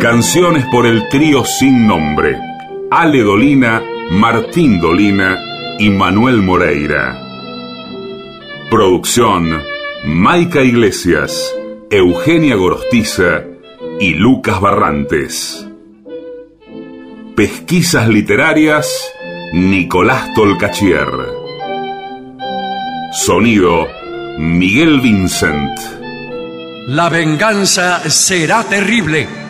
Canciones por el trío sin nombre. Ale Dolina, Martín Dolina y Manuel Moreira. Producción, Maica Iglesias, Eugenia Gorostiza y Lucas Barrantes. Pesquisas literarias, Nicolás Tolcachier. Sonido, Miguel Vincent. La venganza será terrible.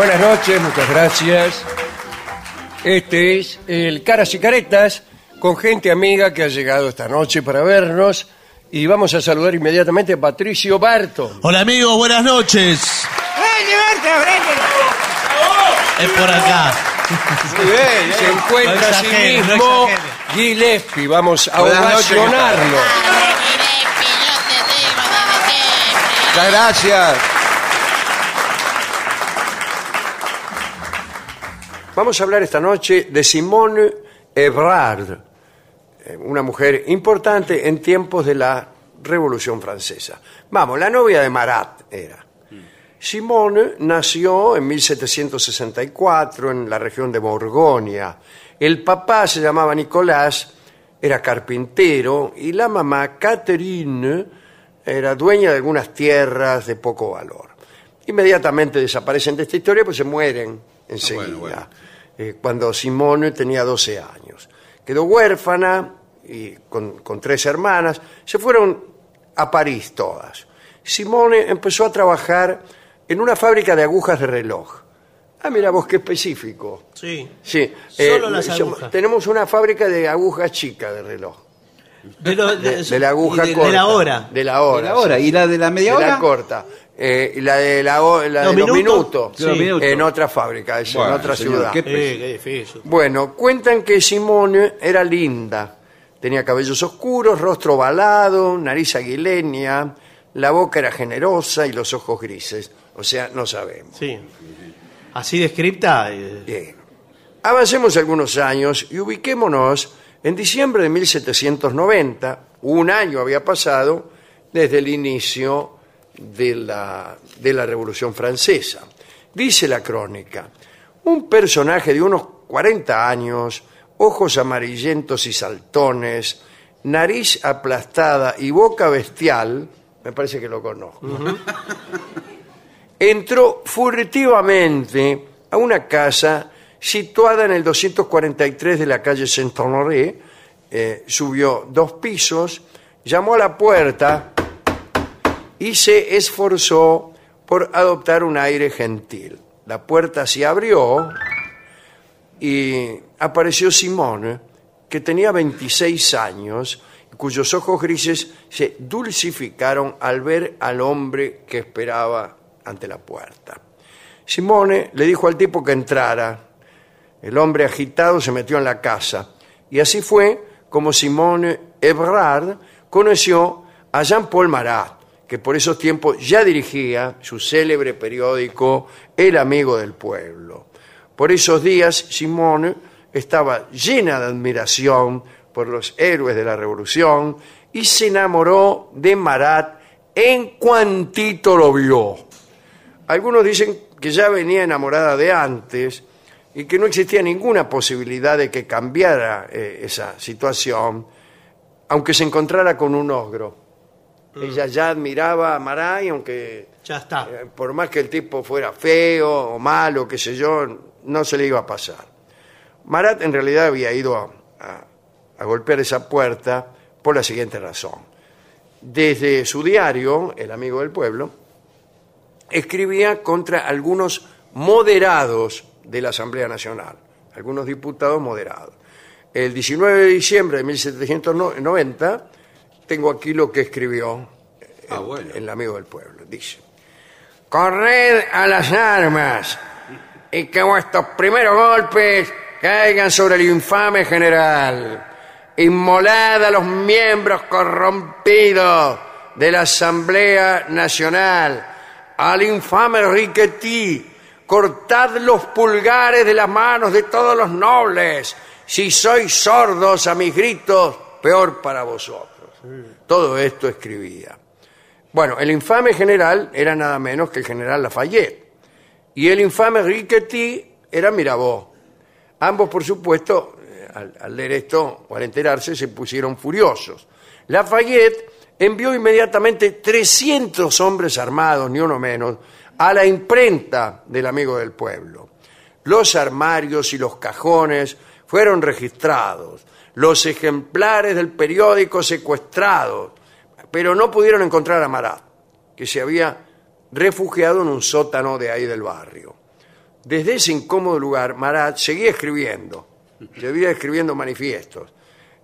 Buenas noches, muchas gracias. Este es el Caras y Caretas con gente amiga que ha llegado esta noche para vernos y vamos a saludar inmediatamente a Patricio Barton. Hola amigos, buenas noches. Es por acá. Se encuentra a sí exagere, no mismo. Gillespie. Vamos a ovacionarlo. Muchas gracias. Vamos a hablar esta noche de Simone Ebrard, eh, una mujer importante en tiempos de la Revolución Francesa. Vamos, la novia de Marat era. Simone nació en 1764 en la región de Borgoña. El papá se llamaba Nicolás, era carpintero, y la mamá, Catherine, era dueña de algunas tierras de poco valor. Inmediatamente desaparecen de esta historia, pues se mueren enseguida, eh, cuando Simone tenía 12 años. Quedó huérfana y con, con tres hermanas, se fueron a París todas. Simone empezó a trabajar en una fábrica de agujas de reloj. Ah, mira vos, qué específico. Sí. Sí, Solo eh, las yo- agujas. Tenemos una fábrica de agujas chicas de reloj. De, lo- De, de la aguja de, corta. de la hora. De la hora. De la hora. sí. ¿Y la de la media de hora? la corta. Eh, y la de, la, ho- la Los de los minutos. Sí. En otra fábrica, es en Bueno, otra señor, ciudad. qué Eh, qué difícil. Bueno, cuentan que Simone era linda. Tenía cabellos oscuros, rostro ovalado, nariz aguileña, la boca era generosa y los ojos grises. O sea, no sabemos. Sí. Así descripta. eh, Bien. Avancemos algunos años y ubiquémonos en diciembre de 1790. Un año había pasado desde el inicio de la, de la Revolución Francesa. Dice la crónica, un personaje de unos 40 años, ojos amarillentos y saltones, nariz aplastada y boca bestial, me parece que lo conozco, entró furtivamente a una casa situada en el 243 de la calle Saint-Honoré, eh, subió dos pisos, llamó a la puerta y se esforzó por adoptar un aire gentil. La puerta se abrió y apareció Simone que tenía 26 años cuyos ojos grises se dulcificaron al ver al hombre que esperaba ante la puerta. Simone le dijo al tipo que entrara. El hombre agitado se metió en la casa y así fue como Simone Ebrard conoció a Jean-Paul Marat, que por esos tiempos ya dirigía su célebre periódico El Amigo del Pueblo. Por esos días, Simone estaba llena de admiración por los héroes de la Revolución y se enamoró de Marat en cuantito lo vio. Algunos dicen que ya venía enamorada de antes y que no existía ninguna posibilidad de que cambiara eh, esa situación, aunque se encontrara con un ogro. Ella ya admiraba a Marat y aunque Ya está. eh, por más que el tipo fuera feo o malo, qué sé yo, no se le iba a pasar. Marat en realidad había ido a, a- a golpear esa puerta por la siguiente razón. Desde su diario, El Amigo del Pueblo, escribía contra algunos moderados de la Asamblea Nacional, algunos diputados moderados. El 19 de diciembre de 1790, tengo aquí lo que escribió Ah, bueno. el amigo del pueblo. Dice, corred a las armas y que vuestros primeros golpes caigan sobre el infame general. Inmolad a los miembros corrompidos de la Asamblea Nacional, al infame Riquetí, cortad los pulgares de las manos de todos los nobles. Si sois sordos a mis gritos, peor para vosotros. Todo esto escribía. Bueno, el infame general era nada menos que el general Lafayette. Y el infame Riquetti era Mirabeau. Ambos, por supuesto, eh, al, al leer esto o al enterarse, se pusieron furiosos. Lafayette envió inmediatamente 300 hombres armados, ni uno menos, a la imprenta del amigo del pueblo. Los armarios y los cajones fueron registrados, los ejemplares del periódico secuestrados, pero no pudieron encontrar a Marat, que se había refugiado en un sótano de ahí del barrio. Desde ese incómodo lugar, Marat seguía escribiendo, seguía escribiendo manifiestos.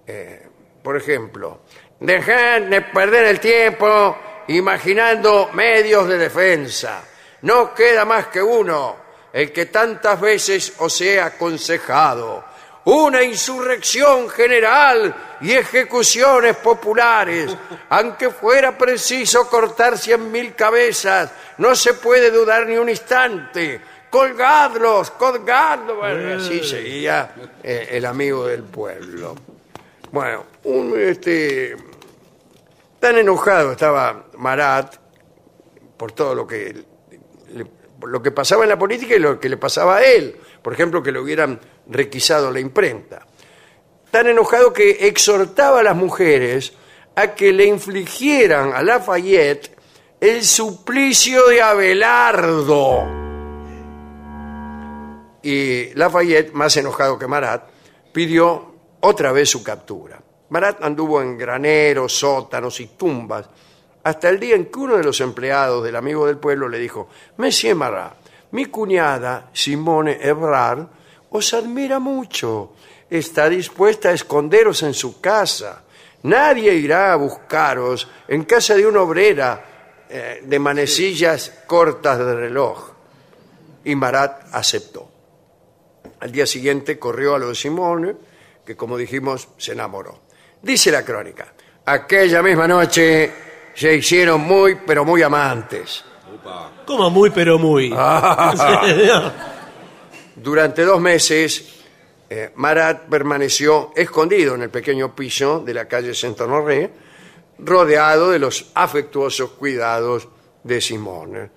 Eh, por ejemplo, dejad de perder el tiempo imaginando medios de defensa. No queda más que uno, el que tantas veces os he aconsejado. Una insurrección general y ejecuciones populares. Aunque fuera preciso cortar cien mil cabezas, no se puede dudar ni un instante. Colgadlos, colgadlos. Bueno, así seguía eh, el amigo del pueblo. Bueno, un, este, tan enojado estaba Marat por todo lo que, le- lo que pasaba en la política y lo que le pasaba a él. Por ejemplo, que le hubieran requisado la imprenta. Tan enojado que exhortaba a las mujeres a que le infligieran a Lafayette el suplicio de Abelardo. Y Lafayette, más enojado que Marat, pidió otra vez su captura. Marat anduvo en graneros, sótanos y tumbas, hasta el día en que uno de los empleados del amigo del pueblo le dijo, Monsieur Marat, mi cuñada Simone Ebrard os admira mucho, está dispuesta a esconderos en su casa. Nadie irá a buscaros en casa de una obrera eh, de manecillas cortas de reloj. Y Marat aceptó. Al día siguiente corrió a lo de Simone, que como dijimos se enamoró. Dice la crónica, aquella misma noche se hicieron muy, pero muy amantes. Como muy, pero muy. Durante dos meses, eh, Marat permaneció escondido en el pequeño piso de la calle Saint-Honoré, rodeado de los afectuosos cuidados de Simone.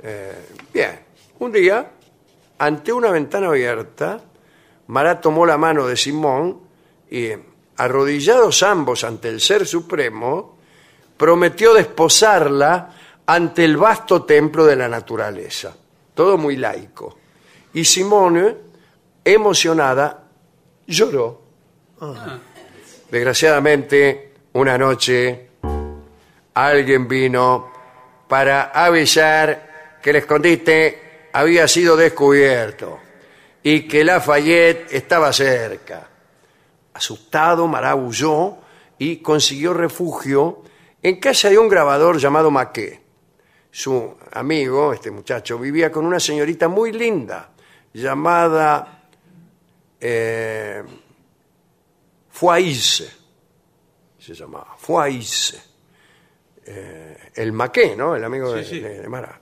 Eh, bien, un día, ante una ventana abierta, Marat tomó la mano de Simón y, arrodillados ambos ante el Ser Supremo, prometió desposarla ante el vasto templo de la naturaleza. Todo muy laico. Y Simone, emocionada, lloró. Desgraciadamente, una noche, alguien vino para avisar que el escondite había sido descubierto y que Lafayette estaba cerca. Asustado, Marat huyó y consiguió refugio en casa de un grabador llamado Maquet. Su amigo, este muchacho, vivía con una señorita muy linda llamada eh, Foise. Se llamaba Foise. Eh, el Maquet, ¿no? El amigo de, sí. de- de Marat.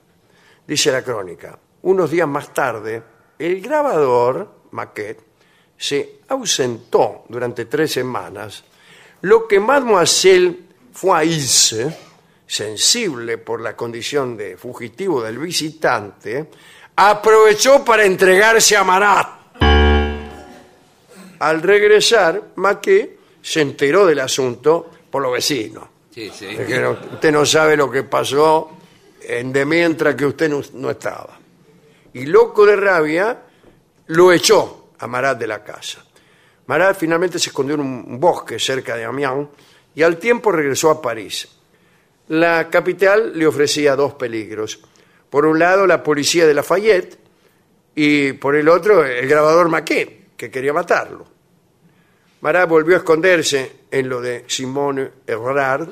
Dice la crónica, unos días más tarde, el grabador, Maquet, se ausentó durante tres semanas, lo que Mademoiselle Foise, sensible por la condición de fugitivo del visitante, aprovechó para entregarse a Marat. Al regresar, Maquet se enteró del asunto por los vecinos. Sí, sí. Es que no- usted no sabe lo que pasó en de mientras que usted no, no estaba. Y loco de rabia, lo echó a Marat de la casa. Marat finalmente se escondió en un bosque cerca de Amiens y al tiempo regresó a París. La capital le ofrecía dos peligros. Por un lado, la policía de Lafayette y por el otro, el grabador Maquet, que quería matarlo. Marat volvió a esconderse en lo de Simone Evrard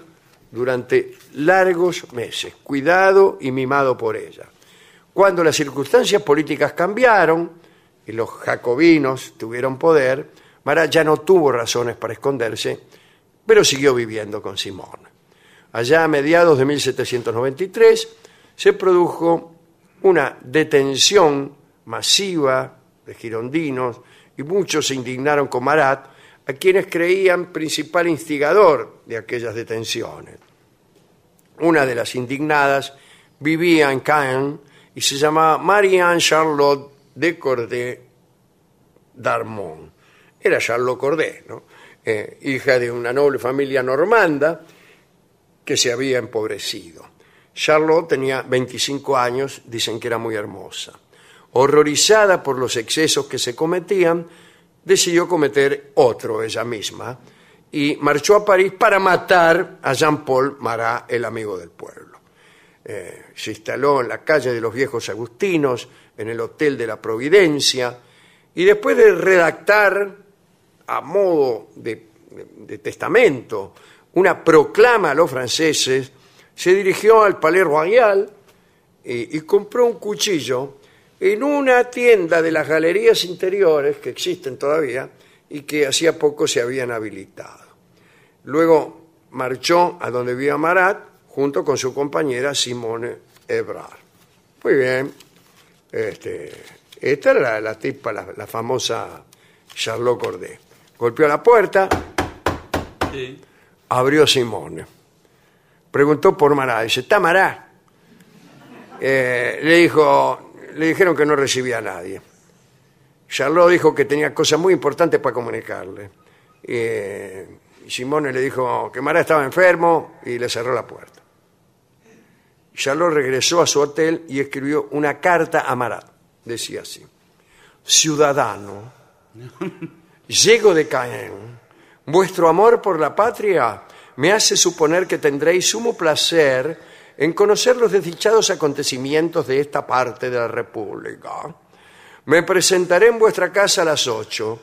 durante largos meses, cuidado y mimado por ella. Cuando las circunstancias políticas cambiaron y los jacobinos tuvieron poder, Marat ya no tuvo razones para esconderse, pero siguió viviendo con Simone. Allá a mediados de 1793 se produjo una detención masiva de girondinos y muchos se indignaron con Marat, a quienes creían principal instigador de aquellas detenciones. Una de las indignadas vivía en Caen y se llamaba Marianne Charlotte de Corday d'Armont. Era Charlotte Corday, ¿no? Eh, hija de una noble familia normanda que se había empobrecido. Charlotte tenía 25 años, dicen que era muy hermosa. Horrorizada por los excesos que se cometían, decidió cometer otro ella misma y marchó a París para matar a Jean-Paul Marat, el amigo del pueblo. Eh, se instaló en la calle de los viejos agustinos, en el Hotel de la Providencia, y después de redactar a modo de, testamento una proclama a los franceses, se dirigió al Palais Royal y, y compró un cuchillo en una tienda de las galerías interiores que existen todavía y que hacía poco se habían habilitado. Luego marchó a donde vivía Marat junto con su compañera Simone Ebrard. Muy bien. Este, esta era la, la tipa, la, la famosa Charlotte Corday. Golpeó la puerta, Sí. abrió Simone. Preguntó por Marat. Dice, ¿está Marat? Eh, le, dijo, le dijeron que no recibía a nadie. Charlotte dijo que tenía cosas muy importantes para comunicarle. Eh, Simone le dijo que Marat estaba enfermo y le cerró la puerta. Charlotte regresó a su hotel y escribió una carta a Marat. Decía así: Ciudadano, llego de Caen. Vuestro amor por la patria me hace suponer que tendréis sumo placer en conocer los desdichados acontecimientos de esta parte de la República. Me presentaré en vuestra casa a las ocho.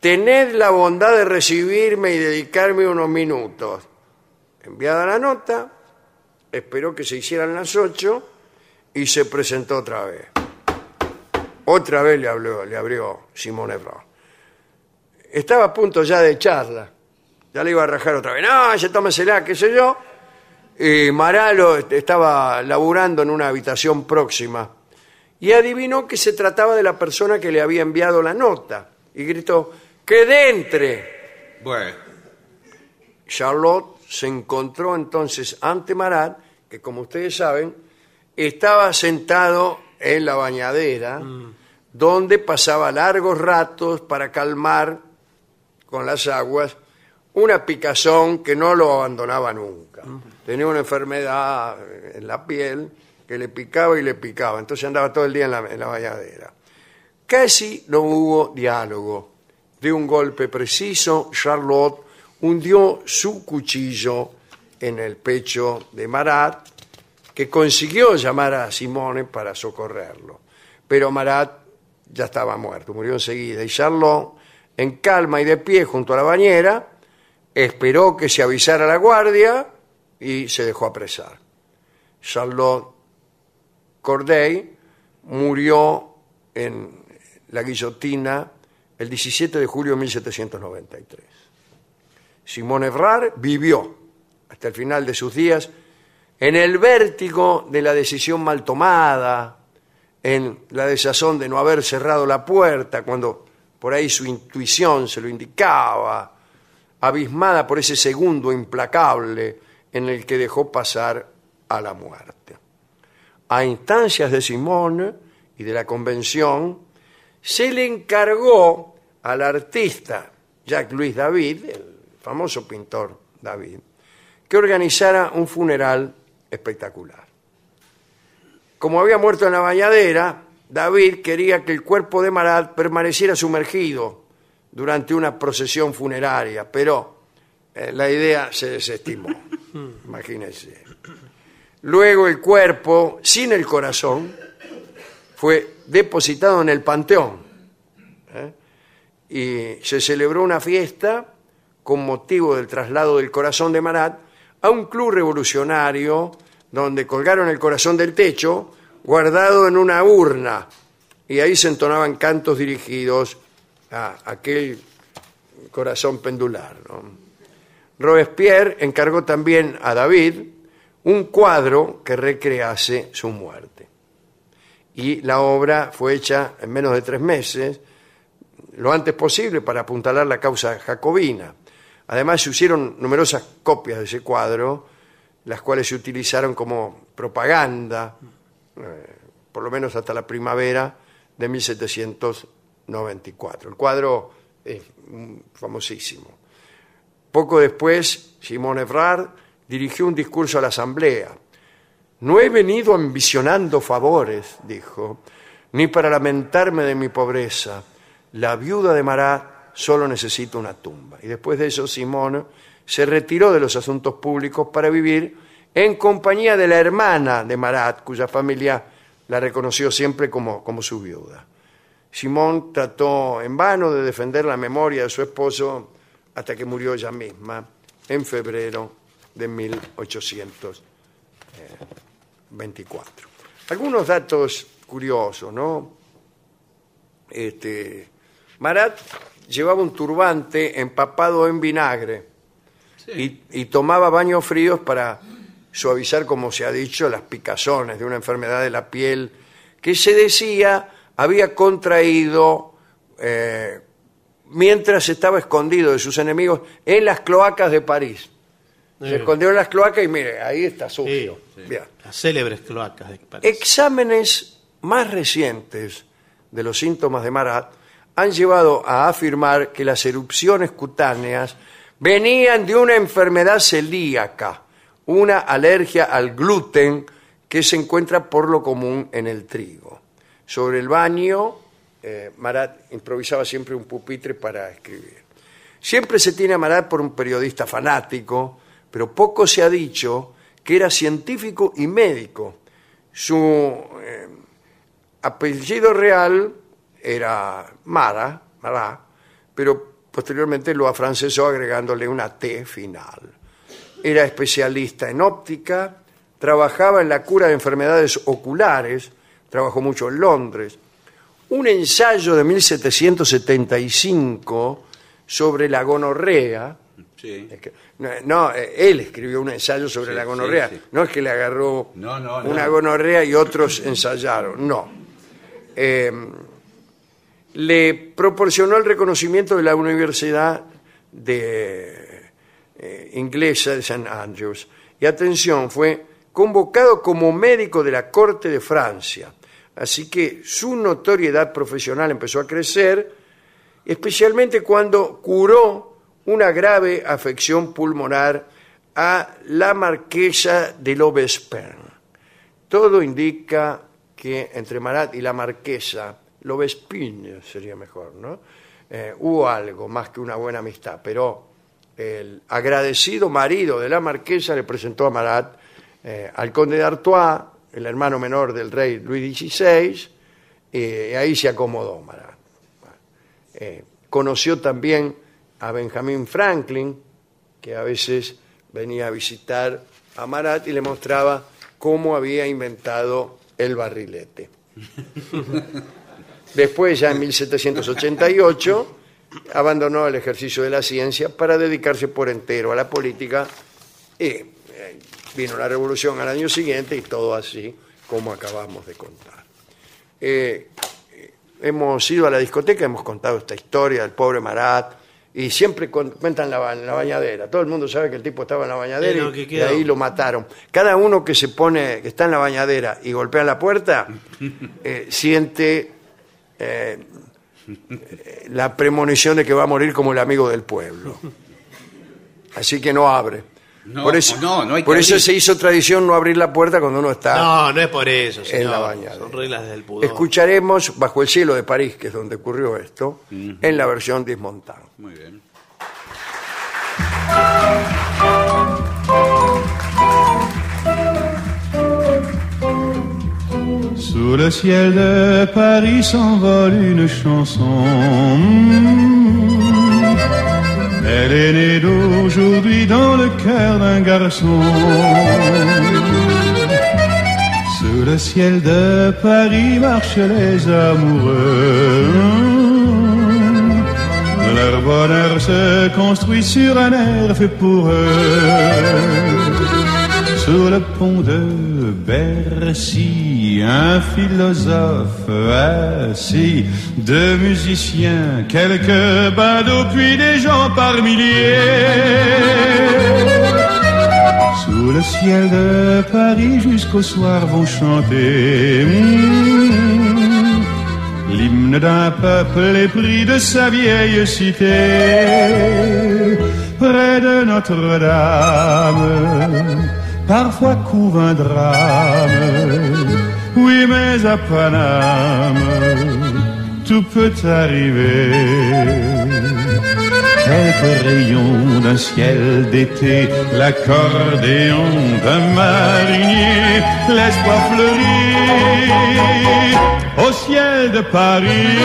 Tened la bondad de recibirme y dedicarme unos minutos. Enviada la nota, esperó que se hicieran las ocho y se presentó otra vez. Otra vez le, habló, le abrió Simón Ebrard. Estaba a punto ya de echarla. Ya le iba a rajar otra vez. No, ya tómesela, qué sé yo. Y Maralo estaba laburando en una habitación próxima y adivinó que se trataba de la persona que le había enviado la nota y gritó, ¡que entre! Bueno, Charlotte se encontró entonces ante Marat, que como ustedes saben, estaba sentado en la bañadera, donde pasaba largos ratos para calmar con las aguas una picazón que no lo abandonaba nunca. Tenía una enfermedad en la piel que le picaba y le picaba, entonces andaba todo el día en la, en la bañadera. Casi no hubo diálogo. De un golpe preciso, Charlotte hundió su cuchillo en el pecho de Marat, que consiguió llamar a Simone para socorrerlo. Pero Marat ya estaba muerto, murió enseguida, y Charlotte en calma y de pie junto a la bañera, esperó que se avisara la guardia y se dejó apresar. Charlotte Corday murió en la guillotina el 17 de julio de 1793. Simone Ebrard vivió hasta el final de sus días en el vértigo de la decisión mal tomada, en la desazón de no haber cerrado la puerta cuando por ahí su intuición se lo indicaba, abismada por ese segundo implacable en el que dejó pasar a la muerte. A instancias de Simone y de la convención, se le encargó al artista Jacques-Louis David, el famoso pintor David, que organizara un funeral espectacular. Como había muerto en la bañadera, David quería que el cuerpo de Marat permaneciera sumergido durante una procesión funeraria, pero eh, la idea se desestimó. Imagínense. Luego el cuerpo, sin el corazón, fue depositado en el panteón. ¿eh? Y se celebró una fiesta con motivo del traslado del corazón de Marat a un club revolucionario donde colgaron el corazón del techo guardado en una urna y ahí se entonaban cantos dirigidos a aquel corazón pendular. Robespierre encargó también a David un cuadro que recrease su muerte. Y la obra fue hecha en menos de tres meses, lo antes posible para apuntalar la causa jacobina. Además se hicieron numerosas copias de ese cuadro, las cuales se utilizaron como propaganda, eh, por lo menos hasta la primavera de 1794. El cuadro es famosísimo. Poco después, Simón Ebrard dirigió un discurso a la asamblea. No he venido ambicionando favores, dijo, ni para lamentarme de mi pobreza. La viuda de Marat solo necesita una tumba. Y después de eso, Simón se retiró de los asuntos públicos para vivir en compañía de la hermana de Marat, cuya familia la reconoció siempre como, como su viuda. Simón trató en vano de defender la memoria de su esposo hasta que murió ella misma en febrero de 1824. Algunos datos curiosos, ¿no? Este, Marat llevaba un turbante empapado en vinagre y, y tomaba baños fríos para suavizar, como se ha dicho, las picazones de una enfermedad de la piel que se decía había contraído eh, mientras estaba escondido de sus enemigos en las cloacas de París. Se escondió en las cloacas y mire, ahí está sucio. Bien. Las célebres cloacas de París. Exámenes más recientes de los síntomas de Marat han llevado a afirmar que las erupciones cutáneas venían de una enfermedad celíaca, una alergia al gluten que se encuentra por lo común en el trigo. Sobre el baño, eh, Marat improvisaba siempre un pupitre para escribir. Siempre se tiene a Marat por un periodista fanático, pero poco se ha dicho que era científico y médico. Su eh, apellido real era Mara, Marat, pero posteriormente lo afrancesó agregándole una T final. Era especialista en óptica, trabajaba en la cura de enfermedades oculares, trabajó mucho en Londres. Un ensayo de 1775 sobre la gonorrea. Sí. es que- no, no, eh, él escribió un ensayo sobre Sí, la gonorrea. sí. No es que le agarró No, no, no. una gonorrea y otros ensayaron. No. Eh, le proporcionó el reconocimiento de la Universidad de, eh, Inglesa de St. Andrews. Y atención, fue convocado como médico de la Corte de Francia. Así que su notoriedad profesional empezó a crecer, especialmente cuando curó una grave afección pulmonar a la marquesa de L'Aubespin. Todo indica que entre Marat y la marquesa, L'Aubespin sería mejor, ¿no? Eh, hubo algo más que una buena amistad, pero el agradecido marido de la marquesa le presentó a Marat eh, al conde de Artois, el hermano menor del rey Luis XVI, eh, y ahí se acomodó Marat. Eh, conoció también a Benjamin Franklin, que a veces venía a visitar a Marat y le mostraba cómo había inventado el barrilete. Después, ya en 1788, abandonó el ejercicio de la ciencia para dedicarse por entero a la política y eh, vino la revolución al año siguiente y todo así como acabamos de contar. Eh, hemos ido a la discoteca, hemos contado esta historia del pobre Marat y siempre cuentan la, ba- la bañadera. Todo el mundo sabe que el tipo estaba en la bañadera y, y ahí lo mataron. Cada uno que se pone, que está en la bañadera y golpea la puerta, eh, siente eh, eh, la premonición de que va a morir como el amigo del pueblo. Así que no abre. No, por eso, no, no hay que por eso abrir. se hizo tradición no abrir la puerta cuando uno está No, no es por eso, señor. la bañadera. Son reglas del pudor. Escucharemos Bajo el cielo de París, que es donde ocurrió esto, en la versión Dismontán. Muy bien. Sous le ciel de Paris s'envole une chanson. Elle est née d'aujourd'hui dans le cœur d'un garçon. Sous le ciel de Paris marchent les amoureux. Leur bonheur se construit sur un air fait pour eux. Sur le pont de Bercy, un philosophe assis, deux musiciens, quelques badauds, puis des gens par milliers. Sous le ciel de Paris jusqu'au soir vont chanter mm, l'hymne d'un peuple épris de sa vieille cité. Près de Notre-Dame, parfois couvre un drame. Oui, mais à Paname, tout peut arriver. Quelques rayons d'un ciel d'été, l'accordéon d'un marinier, l'espoir fleurit au ciel de Paris.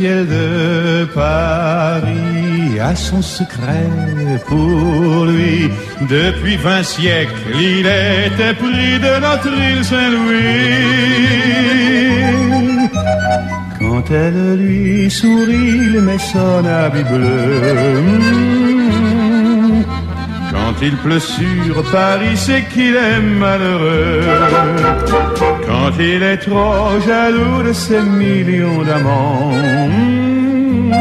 Ciel de Paris a son secret pour lui. Depuis vingt siècles, il était pris de notre île Saint-Louis. Quand elle lui sourit, il met son habit bleu. Quand il pleut sur Paris, c'est qu'il est malheureux. Quand il est trop jaloux de ses millions d'amants, mm,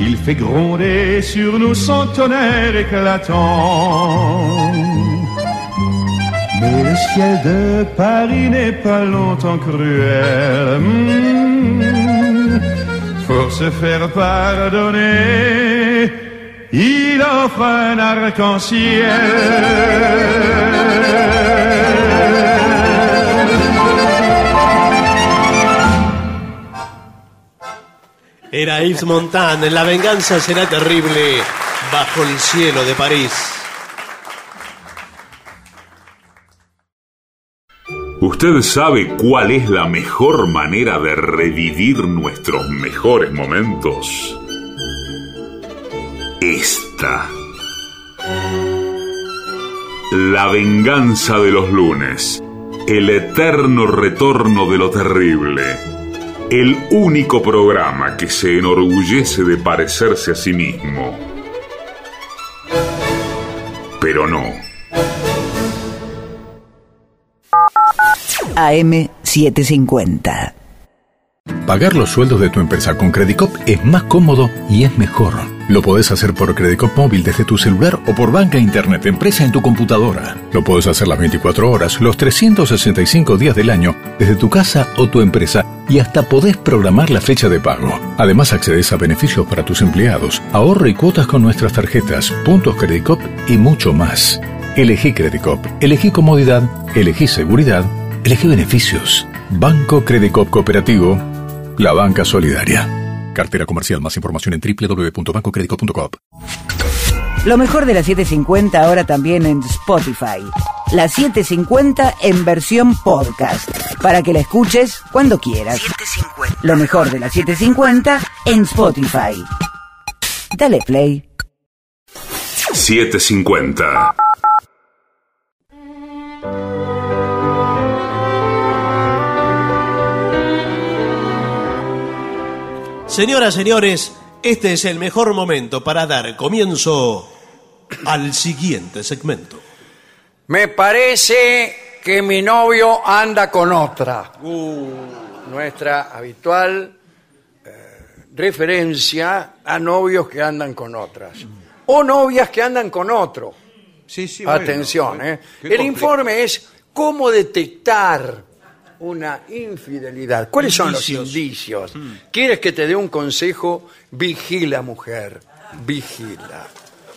il fait gronder sur nous son tonnerre éclatant. Mais le ciel de Paris n'est pas longtemps cruel. Pour se faire pardonner, il offre un arc-en-ciel. Era Yves Montand, La venganza será terrible bajo el cielo de París. ¿Usted sabe cuál es la mejor manera de revivir nuestros mejores momentos? Esta. La venganza de los lunes. El eterno retorno de lo terrible. El único programa que se enorgullece de parecerse a sí mismo. Pero no. AM750. Pagar los sueldos de tu empresa con Credicop es más cómodo y es mejor. Lo podés hacer por Credicop móvil desde tu celular o por banca internet empresa en tu computadora. Lo podés hacer las 24 horas, los 365 días del año, desde tu casa o tu empresa y hasta podés programar la fecha de pago. Además accedes a beneficios para tus empleados, ahorro y cuotas con nuestras tarjetas, puntos Credicop y mucho más. Elegí Credicop, elegí comodidad, elegí seguridad, elegí beneficios. Banco Credicop Cooperativo, la banca solidaria. Cartera comercial. Más información en www.bancocredico.com. Lo mejor de la 750 ahora también en Spotify. La 750 en versión podcast. Para que la escuches cuando quieras. Lo mejor de la 750 en Spotify. Dale play. 750. Señoras, señores, este es el mejor momento para dar comienzo al siguiente segmento. Me parece que mi novio anda con otra. Nuestra habitual eh, referencia a novios que andan con otras. O novias que andan con otro. Sí, sí, bueno. Atención, ¿eh? Qué El informe es cómo detectar una infidelidad. ¿Cuáles son los Indicios. indicios? ¿Quieres que te dé un consejo? Vigila, mujer. Vigila.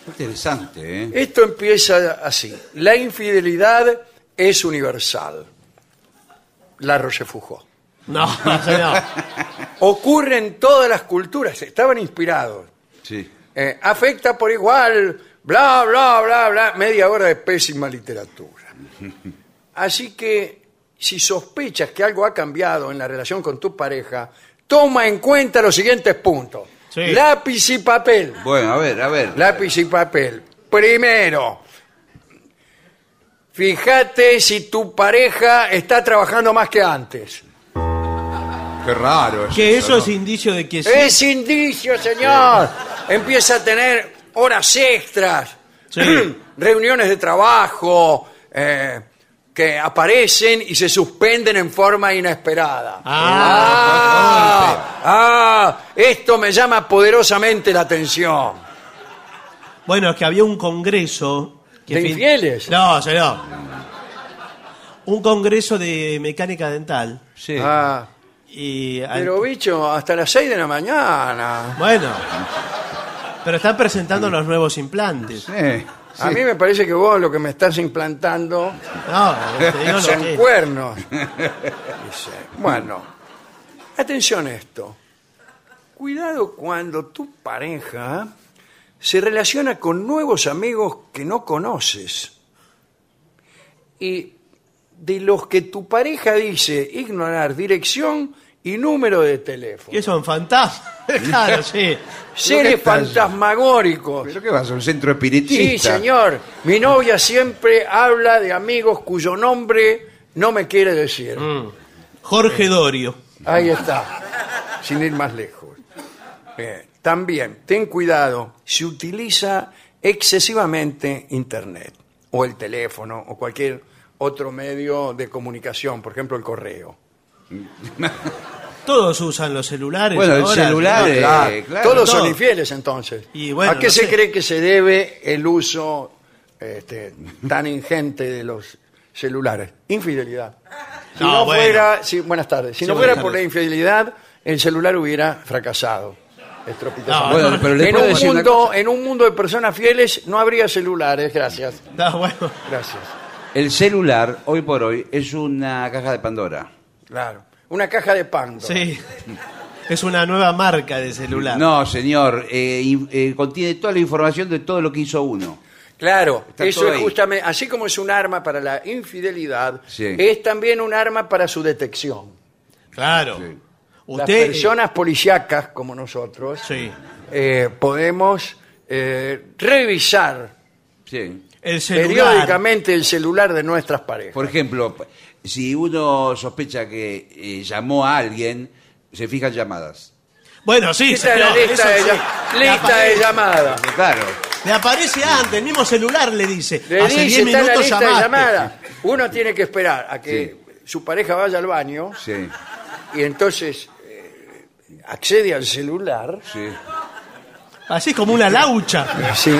Interesante, ¿eh? Esto empieza así. La infidelidad es universal. La Rochefoucauld. No, señor. Ocurre en todas las culturas. Estaban inspirados. Sí. Eh, afecta por igual, bla, bla, bla, bla. Media hora de pésima literatura. Así que, si sospechas que algo ha cambiado en la relación con tu pareja, toma en cuenta los siguientes puntos. Sí. Lápiz y papel. Bueno, a ver, a ver. Lápiz y papel. Primero, fíjate si tu pareja está trabajando más que antes. Qué raro. Que eso ¿no? es indicio de que sí. Es indicio, señor. Empieza a tener horas extras, Sí. reuniones de trabajo eh, que aparecen y se suspenden en forma inesperada. Ah, ah, ah, esto me llama poderosamente la atención. Bueno, es que había un congreso. que ¿De fin- infieles? No, señor. Un congreso de mecánica dental. Sí. Ah, Y al- pero bicho, hasta las 6 de la mañana. Bueno. Pero están presentando los nuevos implantes. Sí. A mí me parece que vos lo que me estás implantando No, te digo lo son que- cuernos. Dice, Bueno, atención a esto. Cuidado cuando tu pareja se relaciona con nuevos amigos que no conoces. Y de los que tu pareja dice ignorar dirección y número de teléfono. Que son fantasmas. claro, sí. Seres fantasmagóricos. ¿Pero qué vas a un centro Sí, espiritista? señor. Mi novia siempre habla de amigos cuyo nombre no me quiere decir. Mm. Jorge Dorio. Ahí está, sin ir más lejos. Bien. También, ten cuidado si utiliza excesivamente Internet, o el teléfono, o cualquier otro medio de comunicación, por ejemplo el correo. Todos usan los celulares. Bueno, el ahora, celular, ¿no? eh, Claro, claro, Todos todo. son infieles entonces. Y bueno, ¿A qué no se sé. cree que se debe el uso este, tan ingente de los celulares? Infidelidad. Si No, no, bueno. fuera, sí, buenas tardes. Si Sí, no buenas fuera por la tardes. infidelidad, el celular hubiera fracasado. estrepitosamente. Bueno, pero le en, puedo un decir una mundo, en un mundo de personas fieles no habría celulares. Gracias. No, bueno. Gracias. El celular, hoy por hoy, es una caja de Pandora. Claro. Una caja de pan. Sí. Es una nueva marca de celular. No, señor, eh, in- eh, contiene toda la información de todo lo que hizo uno. Claro, Está eso todo es ahí. justamente, así como es un arma para la infidelidad, Sí. es también un arma para su detección. Claro. Sí. Las Usted. personas policíacas como nosotros Sí. eh, podemos eh, revisar Sí. El celular. periódicamente el celular de nuestras parejas. Por ejemplo, si uno sospecha que eh, llamó a alguien, se fijan llamadas. Bueno, sí, Esta es la señor, lista, de, eso sí. llam- Le lista de aparece- llamadas. Claro. Le aparece antes, el mismo celular le dice. Le Hace dice, 10 está en la minutos lista de llamaste. llamadas. Uno tiene que esperar a que su pareja vaya al baño Sí, y entonces eh, accede al celular sí. Así como una laucha. Sí.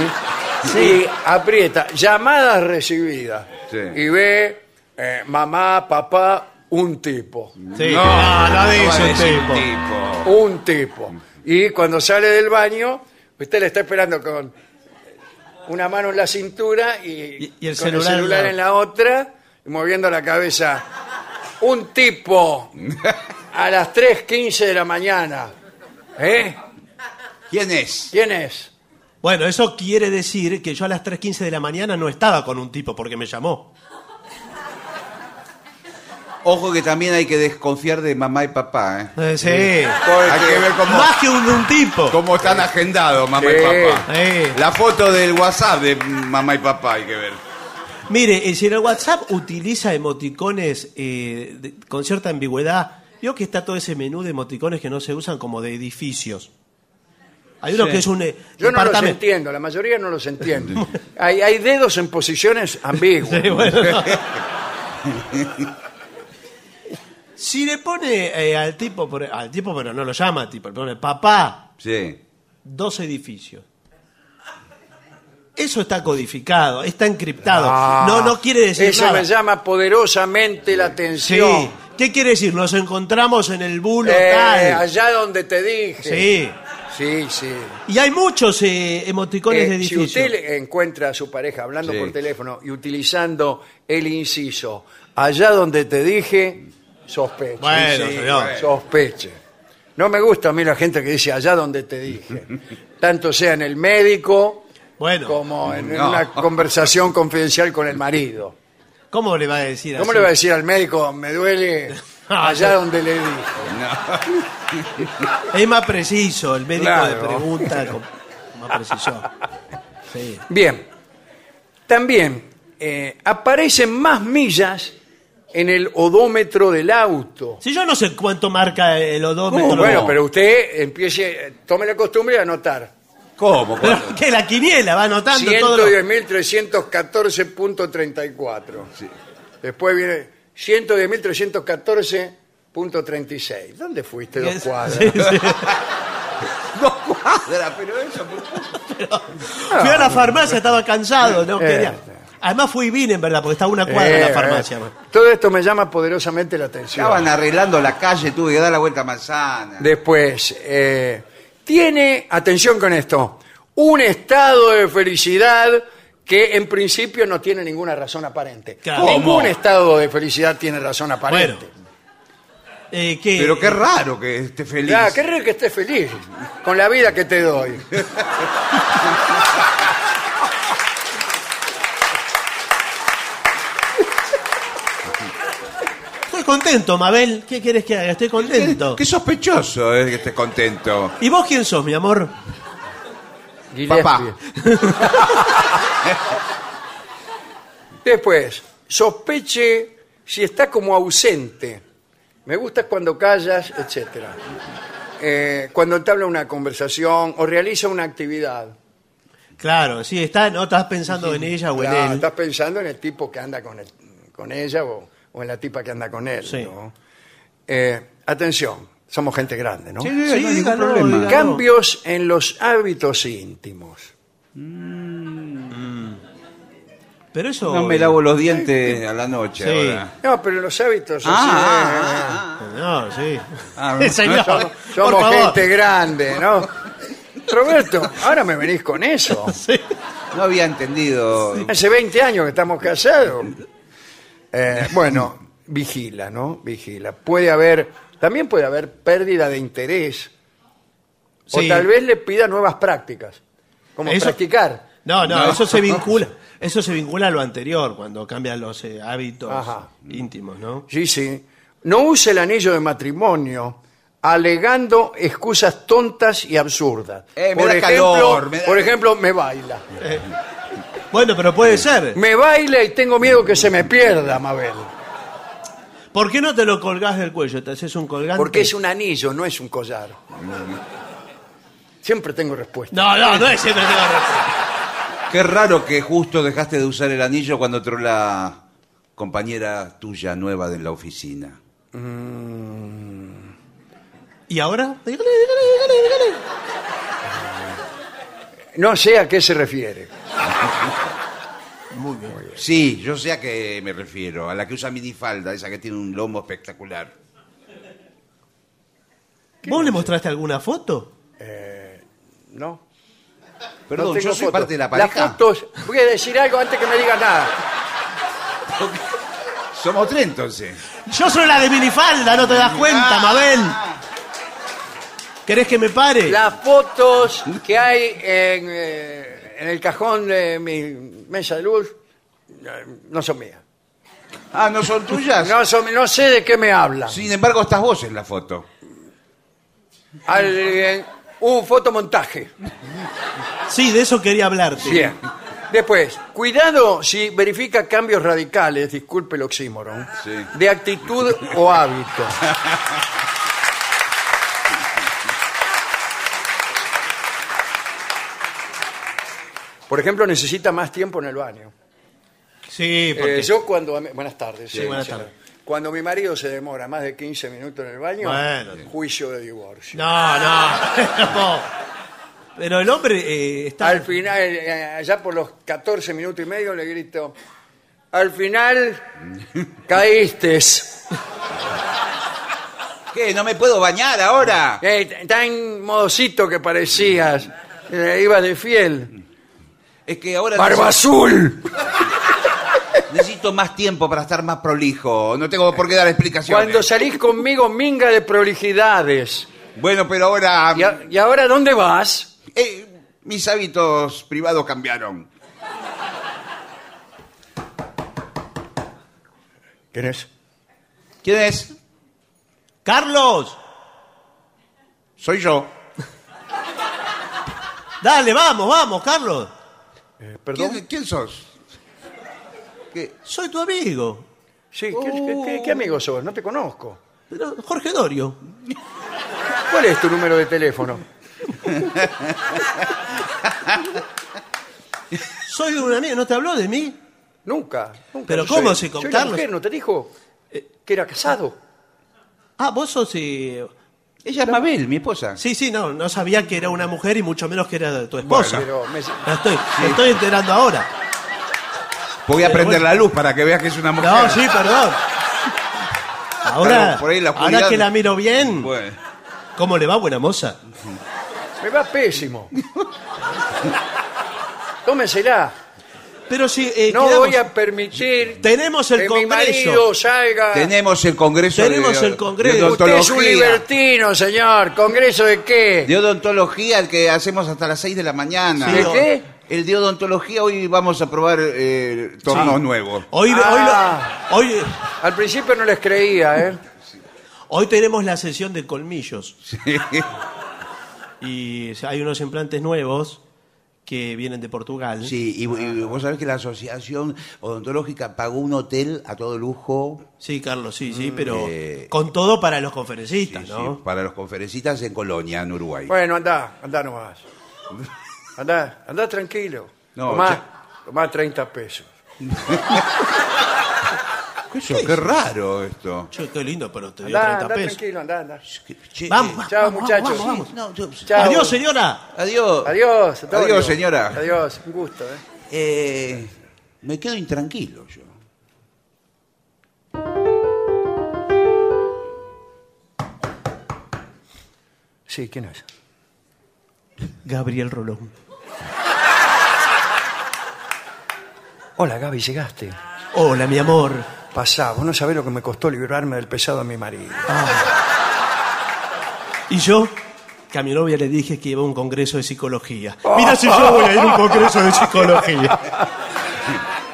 Y aprieta llamadas recibidas. Sí. Y ve eh, mamá, papá, un tipo. Sí. No, no dice ¿Cómo va a un tipo. tipo? Un tipo. Y cuando sale del baño, usted le está esperando con una mano en la cintura y, Y- y el con celular el celular en la- en la otra y moviendo la cabeza. Un tipo a las 3.15 de la mañana. ¿Eh? ¿Quién es? ¿Quién es? Bueno, eso quiere decir que yo a las 3.15 de la mañana no estaba con un tipo porque me llamó. Ojo que también hay que desconfiar de mamá y papá, ¿eh? Eh, sí. Hay que ver cómo, Más que un, un tipo. cómo están agendados mamá Sí. y papá. Eh. La foto del WhatsApp de mamá y papá hay que ver. Mire, eh, si en el WhatsApp utiliza emoticones eh, de- con cierta ambigüedad, vio que está todo ese menú de emoticones que no se usan como de edificios. Hay uno Sí. que es un eh, Yo no los departamento. entiendo, la mayoría no los entiendo. Hay, hay dedos en posiciones ambiguas. Sí, bueno. si le pone eh, al tipo, por- al tipo, pero no lo llama tipo, le pone papá, Sí. dos edificios. Eso está codificado, está encriptado. Ah, no, no quiere decir Eso nada. me llama poderosamente la Sí. atención. ¿Qué quiere decir? Nos encontramos en el bulo Eh, tal. allá donde te dije. Sí. Sí, sí. Y hay muchos eh, emoticones Eh, de si edificios. usted le encuentra a su pareja hablando Sí. por teléfono y utilizando el inciso, allá donde te dije, sospeche. Bueno, señor. Sospeche. No me gusta a mí la gente que dice allá donde te dije. Tanto sea en el médico Bueno, como en, No. una conversación confidencial con el marido. ¿cómo le va a decir ¿Cómo así? le va a decir al médico, me duele allá donde le dije? Es más preciso, el médico Claro. de pregunta con- más preciso. Sí. Bien. También eh, aparecen más millas en el odómetro del auto. Si yo no sé cuánto marca el odómetro. Uh, bueno, pero usted empiece, tome la costumbre de anotar. ¿Cómo? Pero que la quiniela va anotando todo. lo- 110.314.34. Después viene 110.314.36. ¿Dónde fuiste dos cuadras? Sí, sí. Dos cuadras, pero eso. Fui a la farmacia, estaba cansado, no Eh, quería. Además fui bien, en verdad, porque estaba a una cuadra de Eh, la farmacia. eh, todo esto me llama poderosamente la atención. Estaban arreglando la calle, tuve que dar la vuelta a manzana. Después, eh, tiene, atención con esto, un estado de felicidad que en principio no tiene ninguna razón aparente. Claro. Ningún ¿Cómo? estado de felicidad tiene razón aparente. Bueno. Eh, que- Pero qué raro que esté feliz. Ya, qué rico que estés feliz con la vida que te doy. Estoy contento, Mabel. ¿Qué quieres que haga? Estoy contento. Qué sospechoso es que estés contento. ¿Y vos quién sos, mi amor? Papá. Después, sospeche si está como ausente. Me gusta cuando callas, etc. Eh, cuando entabla una conversación o realiza una actividad. Claro, sí, está, no estás pensando en ella o Claro, en él. estás pensando en el tipo que anda con, el- con ella o, o en la tipa que anda con él. Sí. ¿no? Eh, atención, somos gente grande, ¿no? Sí, Sí, no hay ningún dígalo, problema. dígalo. Cambios en los hábitos íntimos. Pero eso. No me lavo los dientes a la noche Sí. ahora. No, pero los hábitos Ah, así, ah, eh, ah, ah. No, sí. Ah, Señor, Somos, por somos favor. gente grande, ¿no? Roberto, ahora me venís con eso. Sí. No había entendido. Hace 20 años que estamos casados. Eh, bueno, vigila, ¿no? Vigila. Puede haber, también puede haber pérdida de interés. O tal vez le pida nuevas prácticas. Como Eso- practicar. No, no, No. eso se vincula. Eso se vincula a lo anterior, cuando cambian los eh, hábitos Ajá. íntimos, ¿no? Sí, sí. No use el anillo de matrimonio alegando excusas tontas y absurdas. Eh, me por, da ejemplo, calor, me da- por ejemplo, me baila. Bueno, pero puede ser. Me baila y tengo miedo que se me pierda, Mabel. ¿Por qué no te lo colgás del cuello? ¿Te haces un colgante? Porque es un anillo, no es un collar. Siempre tengo respuesta. No, no, no es siempre tengo razón. Qué raro que justo dejaste de usar el anillo cuando entró la compañera tuya nueva de la oficina. ¿Y ahora? Dígale, dígale, dígale, dígale. No sé a qué se refiere. Muy bien. Sí, yo sé a qué me refiero, a la que usa minifalda, esa que tiene un lomo espectacular. ¿Vos le mostraste alguna foto? ¿No? Perdón, No tengo yo soy fotos. parte de la Las pareja. fotos, voy a decir algo antes que me digas nada. Somos tres entonces. Yo soy la de minifalda, no te das cuenta, Mabel. ¿Querés que me pare? Las fotos que hay en, eh, en el cajón de mi mesa de luz eh, no son mías. Ah, ¿no son tuyas? No, son- no sé de qué me hablan. Sin embargo, estás vos en la foto. Alguien- un fotomontaje. Sí, de eso quería hablarte. Bien. Después, cuidado si verifica cambios radicales, disculpe el oxímoron, Sí. de actitud o hábito. Por ejemplo, necesita más tiempo en el baño. Sí, porque... Eh, yo cuando... Buenas tardes. Sí, buenas tardes. Cuando mi marido se demora más de 15 minutos en el baño, Bueno. juicio de divorcio. No, no. no. Pero el hombre eh, está... Al final, eh, allá por los 14 minutos y medio, le grito, al final caíste. ¿Qué? ¿No me puedo bañar ahora? Eh, tan modosito que parecías. Eh, ibas de fiel. Es que ahora ¡Barba azul! necesito más tiempo para estar más prolijo. No tengo por qué dar explicaciones. Cuando salís conmigo, minga de prolijidades. Bueno, pero ahora... ¿Y, a- y ahora dónde vas? eh, mis hábitos privados cambiaron. ¿Quién es? ¿Quién es? ¡Carlos! Soy yo. Dale, vamos, vamos, Carlos. Eh, ¿Perdón? ¿Quién, quién sos? ¿Qué? Soy tu amigo. Sí, ¿qué, qué- qué- qué amigo sos? No te conozco. Pero Jorge Dorio. ¿Cuál es tu número de teléfono? Soy un amigo, ¿no te habló de mí? Nunca. nunca. Pero Yo ¿cómo soy- si con soy Carlos? mujer, ¿No te dijo que era casado? Ah, vos sos... eh, Ella es Mabel, mi esposa. Sí, sí, no, no sabía que era una mujer y mucho menos que era tu esposa. Pero me- estoy, me estoy enterando ahora. Voy a prender bueno. la luz para que veas que es una mujer. No, sí, perdón. Ahora, Claro, por ahí la oscuridad- ahora que la miro bien, Bueno. ¿cómo le va, buena moza? me va pésimo. Tómesela. Pero si eh, No quedamos- voy a permitir tenemos el que mi Congreso. marido salga. Tenemos el Congreso Tenemos de, el Congreso. de Usted es un odontología. libertino, señor. ¿Congreso de qué? De odontología, el que hacemos hasta las 6 de la mañana. ¿De qué? El de odontología, hoy vamos a probar eh, tornos nuevos. Hoy, Ah. hoy, lo- hoy, Al principio no les creía, ¿eh? hoy tenemos la sesión de colmillos. Y hay unos implantes nuevos que vienen de Portugal. Sí, y, y vos sabés que la Asociación Odontológica pagó un hotel a todo lujo Sí, Carlos, sí, sí, pero eh, con todo para los conferencistas, sí, ¿no? sí, para los conferencistas en Colonia, en Uruguay. Bueno, anda, anda nomás. Anda, anda tranquilo. No, tomá, ya- tomá 30 pesos. ¿Qué, eso? Qué raro esto. Che, qué lindo, pero te dio Anda, 30 anda pesos. tranquilo, anda, anda. Che, Vamos, eh, Chao, vamos, muchachos. vamos, vamos. no, yo- Chao. Adiós, señora. Adiós. Adiós. Antonio. Adiós, señora. Adiós, un gusto, ¿eh? Eh, me quedo intranquilo yo. Sí, ¿quién es? Gabriel Rolón. Hola, Gaby, llegaste. Hola, mi amor. Pasá, vos no sabés lo que me costó librarme del pesado de mi marido. Y yo, que a mi novia le dije que iba a un congreso de psicología. Mira si yo voy a ir a un congreso de psicología.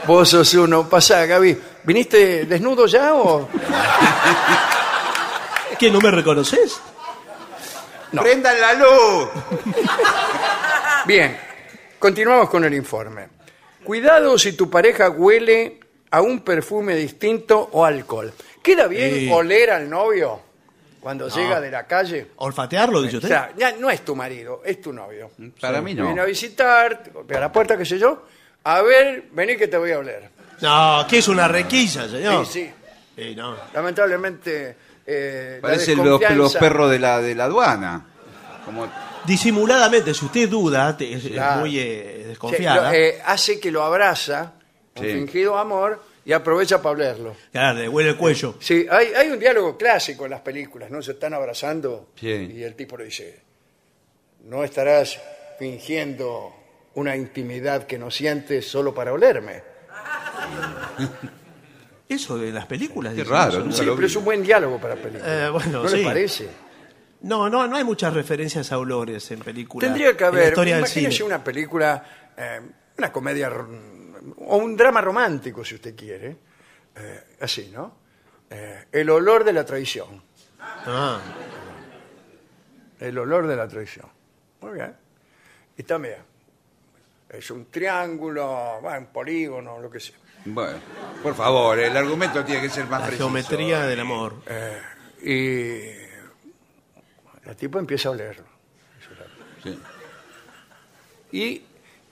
Vos sos uno. Pasá, Gaby. ¿Viniste desnudo ya o...? ¿Qué, no me reconoces? ¡Prendan la luz! Bien, continuamos con el informe. Cuidado si tu pareja huele a un perfume distinto o alcohol. ¿Queda bien Sí. oler al novio cuando llega de la calle? ¿Olfatearlo, dice O usted? sea, ya no es tu marido, es tu novio. Para mí no. Viene a visitar, te golpea la puerta, qué sé yo. A ver, vení que te voy a oler. No, que es una requisa, señor. Sí, sí. Sí, no. Lamentablemente, eh, la Parecen los, perros de la, de la aduana. Como, Disimuladamente, si usted duda, te- es, es Claro. muy eh, Sí, desconfiada. lo- eh, hace que lo abraza un Sí. fingido amor y aprovecha para hablarlo. Claro, le huele el cuello. Sí, hay, hay un diálogo clásico en las películas, ¿no? Se están abrazando Sí. y el tipo le dice, no estarás fingiendo una intimidad que no sientes solo para olerme. Eso de las películas. Qué dicen raro, eso, ¿no? nunca Sí, lo pero vi. es un buen diálogo para películas. Eh, bueno, ¿No sí. le parece? No, no, no hay muchas referencias a olores en películas. Tendría que en la haber, historia del imagínese cine. una película, eh, una comedia r- o un drama romántico, si usted quiere, eh, así, ¿no? Eh, el olor de la traición. Ah, El olor de la traición. Muy bien. Y también, es un triángulo, un polígono, lo que sea. Bueno, por favor, el argumento tiene que ser más la preciso. geometría del amor. Y la tipo empieza a olerlo. Sí. Y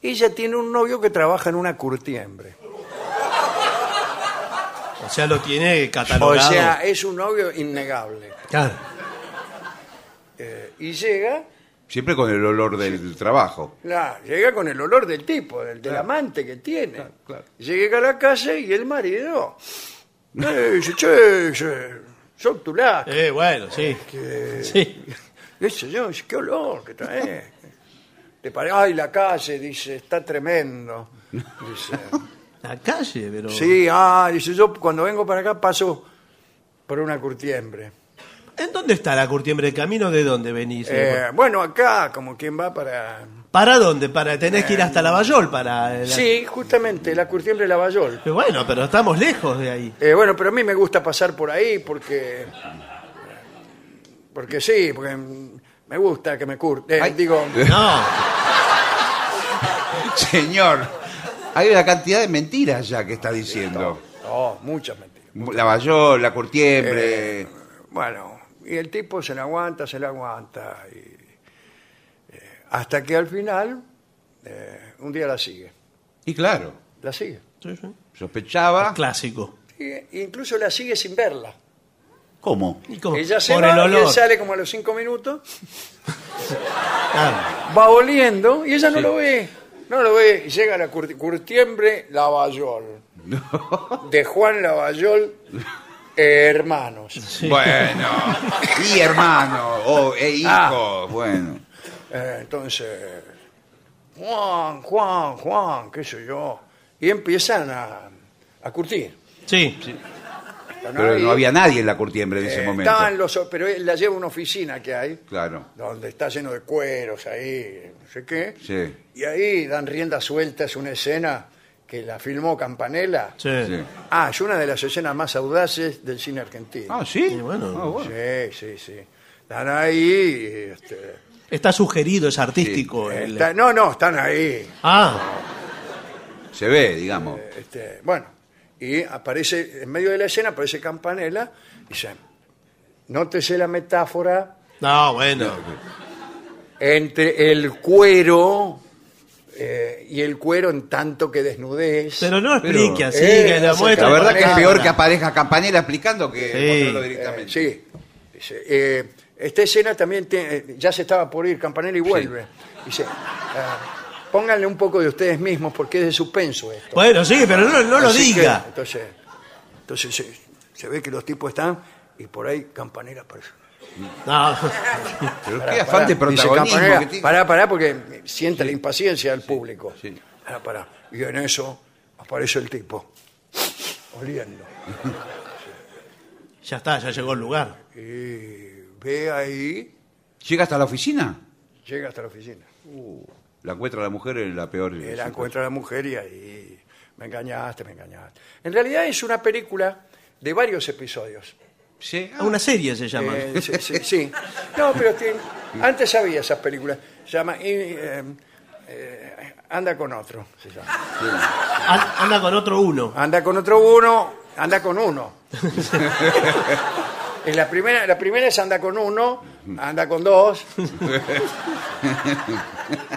ella tiene un novio que trabaja en una curtiembre. O sea, lo tiene O catalogado. sea, es un novio innegable. Claro. Eh, y llega, Siempre con el olor del trabajo. la, llega con el olor del tipo, del, del amante que tiene. claro. Llega a la casa y el marido eh, dice, che, che, son tu laca. Eh, bueno, sí. Sí. Dice yo, dice, qué olor que traes. Te pare- ay, la calle, dice, está tremendo. Dice, La calle, pero. sí, ah, dice, yo cuando vengo para acá paso por una curtiembre. ¿En dónde está la curtiembre? ¿El camino de dónde venís? Eh, bueno, acá, como quien va para... ¿Para dónde? Para tenés que ir hasta Lavallol para. la- Sí, justamente, la curtiembre de Lavallol. Pero Bueno, pero estamos lejos de ahí. Eh, bueno, pero a mí me gusta pasar por ahí porque... Porque sí, porque me gusta que me curte. Ay. digo, No. Señor, hay una cantidad de mentiras ya que está diciendo. no, muchas mentiras. La Bayol, la Curtiembre. Eh, bueno, y el tipo se la aguanta, se la aguanta. Y, eh, hasta que al final, eh, un día la sigue. Y claro, La sigue. Sí, sí. sospechaba. Clásico. Y, incluso la sigue sin verla. ¿Cómo? ¿Y cómo? Ella se Por va el y él olor. sale como a los cinco minutos, Claro. va oliendo y ella no lo ve. No lo ve. Y llega la curti- curtiembre Lavallol. De Juan Lavallol, eh, hermanos. Bueno, y hermano, o e hijo, Ah. bueno. Eh, entonces, Juan, Juan, Juan, qué sé yo. Y empiezan a, a curtir. Sí. Están Pero no había nadie en la Curtiembre en eh, ese momento. estaban los, pero él la lleva a una oficina que hay, Claro, donde está lleno de cueros ahí, no sé qué. sí, Y ahí dan rienda suelta, es una escena que la filmó Campanella. Sí. sí. Ah, es una de las escenas más audaces del cine argentino. Ah, sí. Y bueno. Ah, bueno. Sí, sí, sí. Están ahí. este, Está sugerido, es artístico. el- está- no, no, están ahí. Ah, Se ve, digamos. Este, bueno, y aparece, en medio de la escena aparece Campanella y dice, nótese la metáfora no, bueno. entre el cuero eh, y el cuero en tanto que desnudez. Pero no Pero- explique así, Eh, que la muestra. La verdad que es peor que aparezca Campanella explicando que Sí. ponerlo Eh, directamente. sí. Dice, eh, esta escena también eh, ya se estaba por ir Campanella y vuelve. Dice, ah, pónganle un poco de ustedes mismos porque es de suspenso esto. Bueno, sí, pero no, no lo Así que, diga. entonces, entonces se, se ve que los tipos están y por ahí Campanella aparece. No. Pero qué afán pará, de dice protagonismo tiene. Pará, pará, porque siente la impaciencia del público. sí. Pará, pará. Y en eso aparece el tipo, oliendo. Ya está, ya llegó el lugar. Y ve ahí, ¿Llega hasta la oficina? llega hasta la oficina. La encuentra la mujer en la peor. Y la encuentra la mujer y ahí, me engañaste, me engañaste. En realidad es una película de varios episodios. Sí. Ah, Una serie se llama. Eh, sí, sí, sí. No, pero tiene- antes había esas películas. Se llama y, eh, eh, Anda con otro. se llama. An- Anda con otro uno. Anda con otro uno, anda con uno. En la primera, la primera es anda con uno, anda con dos.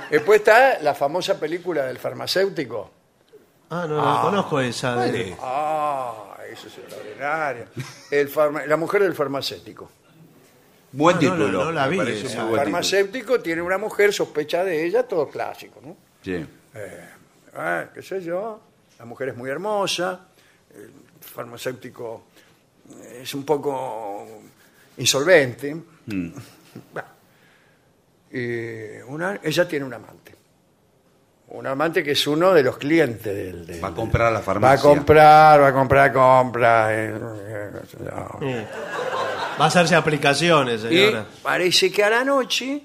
Después está la famosa película del farmacéutico. Ah, no, no conozco esa. de- Ah, eso es extraordinario. El farma- la mujer del farmacéutico. Buen Ah, no, título. no, no la me vi parece esa. muy El buen farmacéutico tiene una mujer, sospecha de ella, todo clásico, ¿no? Sí. Ah, qué sé yo. La mujer es muy hermosa, el farmacéutico es un poco insolvente. Bueno, y una- ella tiene un amante. Un amante que es uno de los clientes del... del- Va a comprar a la Va a farmacia. comprar, va a comprar, compra. eh, eh, no. Sí. Va a hacerse aplicaciones, Y señora. parece que a la noche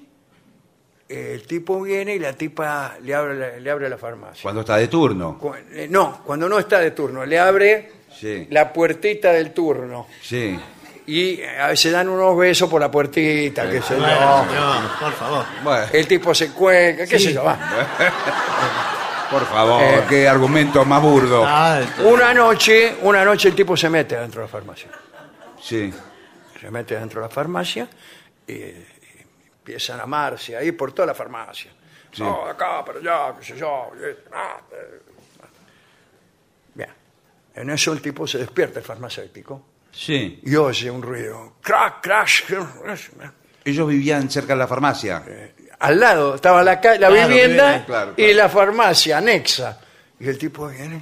eh, el tipo viene y la tipa le abre la, le abre la farmacia. Cuando está de turno. Cu- eh, no, cuando no está de turno, le abre Sí. la puertita del turno. Sí. Y eh, a veces dan unos besos por la puertita, qué sé yo. Bueno, señor, por favor. Bueno, El tipo se cuelga, qué Sí. sé yo. va. por favor, Eh. qué argumento más burdo. Ah, Una noche, una noche el tipo se mete dentro de la farmacia. Sí. Se mete dentro de la farmacia y, y empiezan a amarse ahí por toda la farmacia. Sí. No, acá, para allá, qué sé yo. ah, eh. En eso el tipo se despierta, el farmacéutico, Sí. y oye un ruido. Crack, crash. crash. Ellos vivían cerca de la farmacia. Al lado estaba la, ca- la Claro, vivienda bien, claro, y claro. la farmacia anexa. Y el tipo viene.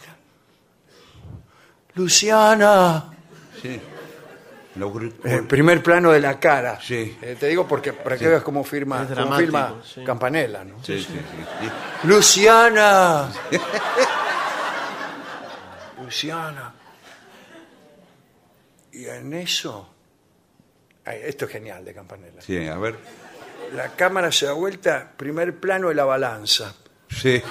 Luciana. Sí. Lo gr- Eh, primer plano de la cara. Sí. Eh, te digo porque para que veas cómo firma, Es cómo dramático, firma sí. Campanella, ¿no? Sí, sí, sí, sí. Luciana. Luciana. Y en eso. Ay, esto es genial de Campanella. Sí, a ver. La cámara se da vuelta, primer plano de la balanza. Sí.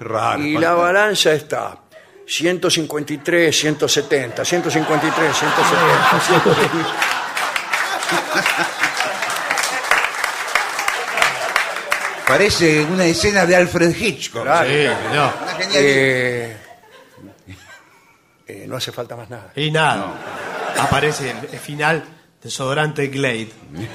Raro. Y la balanza está 153, 170, 153, 170, 170. Parece una escena de Alfred Hitchcock. Claro. Sí, señor. Una genial- Eh, eh, no hace falta más nada. Y nada. Aparece el, el final desodorante Glade.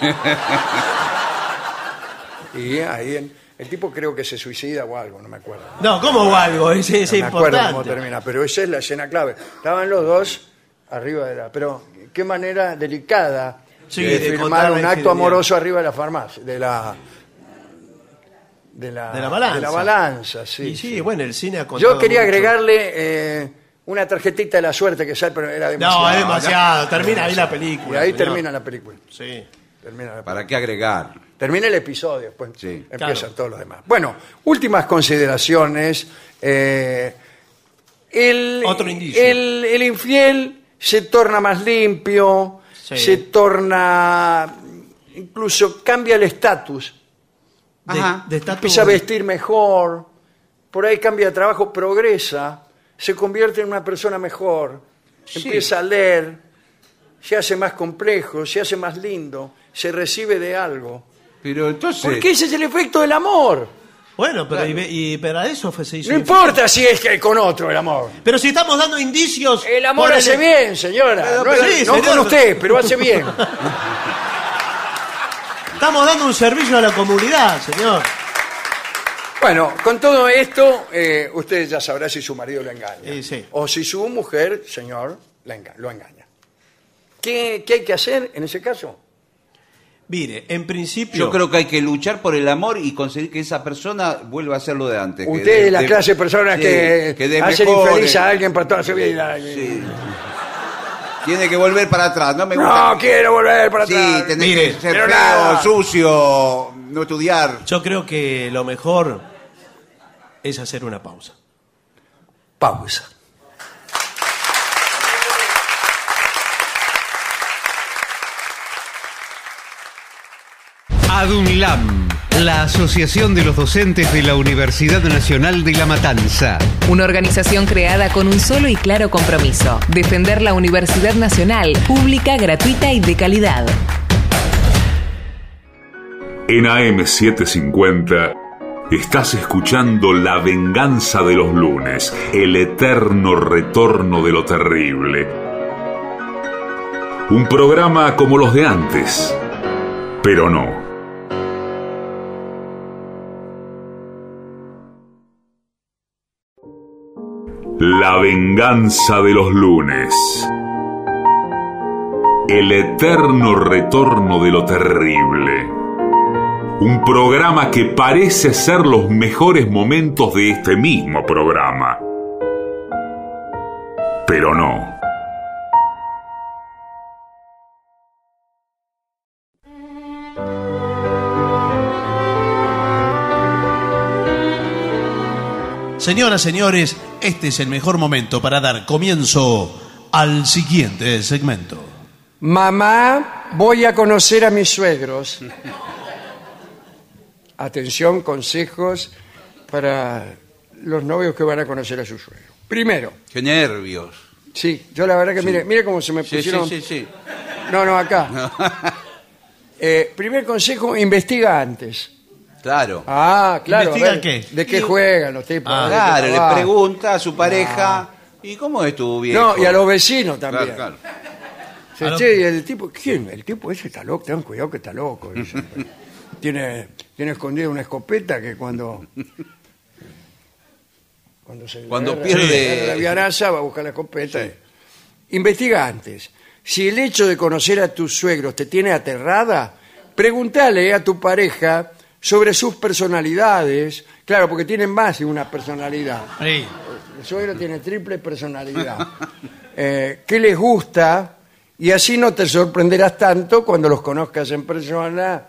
Y ahí en- el tipo creo que se suicida o algo, no me acuerdo. No, ¿cómo o algo? Es, es no me acuerdo cómo importante. termina, pero esa es la escena clave. Estaban los dos arriba de la... Pero qué manera delicada Sí, de, de firmar contar la un acto infidelidad. amoroso arriba de la farmacia, de la... De la, De la balanza. de la balanza, sí. y sí, sí. bueno, el cine ha contado Yo quería mucho. agregarle eh, una tarjetita de la suerte que sale, pero era demasiado. No, es demasiado. Termina ahí la película. Y ahí señor. termina la película. Sí. Termina, la ¿Para qué agregar? termina el episodio, después Sí. empiezan Claro. todos los demás. Bueno, últimas consideraciones. eh, el, Otro indicio. El, el infiel se torna más limpio, Sí. se torna. incluso cambia el estatus. De, Ajá. de estatus- Empieza a vestir mejor, por ahí cambia de trabajo, progresa, se convierte en una persona mejor, empieza a leer, se hace más complejo, se hace más lindo, se recibe de algo. Pero entonces. Porque ese es el efecto del amor. Bueno, pero, y, y- pero a eso fue, se hizo. No importa si es que con otro el amor. Pero si estamos dando indicios. El amor hace bien, señora. Pero- no pero es- sí, no señor. con usted, pero hace bien. Estamos dando un servicio a la comunidad, señor. Bueno, con todo esto, eh, usted ya sabrá si su marido lo engaña. Sí. O si su mujer, señor, la enga- lo engaña. ¿Qué, qué hay que hacer en ese caso? Mire, en principio. Yo creo que hay que luchar por el amor y conseguir que esa persona vuelva a ser lo de antes. que Usted de- es la de- clase de personas sí, que, de hacen infeliz a alguien para toda su vida. Sí. Tiene que volver para atrás. No me gusta. No quiero volver para Sí, atrás. tenés Mire, que ser pero feo, nada. sucio, no estudiar. Yo creo que lo mejor es hacer una pausa. Pausa. ADUNLAM, la Asociación de los Docentes de la Universidad Nacional de La Matanza. Una organización creada con un solo y claro compromiso, defender la Universidad Nacional, pública, gratuita y de calidad. En AM750 estás escuchando La venganza de los lunes, el eterno retorno de lo terrible. Un programa como los de antes, pero no. La venganza de los lunes. El eterno retorno de lo terrible. Un programa que parece ser los mejores momentos de este mismo programa. Pero no. Señoras, señores, este es el mejor momento para dar comienzo al siguiente segmento. Mamá, voy a conocer a mis suegros. Atención, consejos para los novios que van a conocer a su suegro. Primero, Qué nervios. sí, yo la verdad que mire, mire cómo se me Sí, pusieron. sí, sí, sí. No, no, acá. Eh, primer consejo, investiga antes. Claro. Ah, claro. a ¿Investiga ver, qué? ¿De qué juegan los tipos? Ah, ¿De qué Claro, le trabajan? pregunta a su pareja, ¿y cómo es tu viejo? No, y a los vecinos también. Claro, claro. Sí, A lo- che, y el tipo, ¿quién? El tipo ese está loco, ten cuidado que está loco. dice. tiene, tiene escondida una escopeta que cuando. Cuando se Cuando agarra- pierde- agarra la viaraza va a buscar la escopeta. Investiga antes. Si el hecho de conocer a tus suegros te tiene aterrada, pregúntale a tu pareja sobre sus personalidades. Claro, porque tienen más de una personalidad. Sí. El suegro tiene triple personalidad. Eh, ¿Qué les gusta? Y así no te sorprenderás tanto cuando los conozcas en persona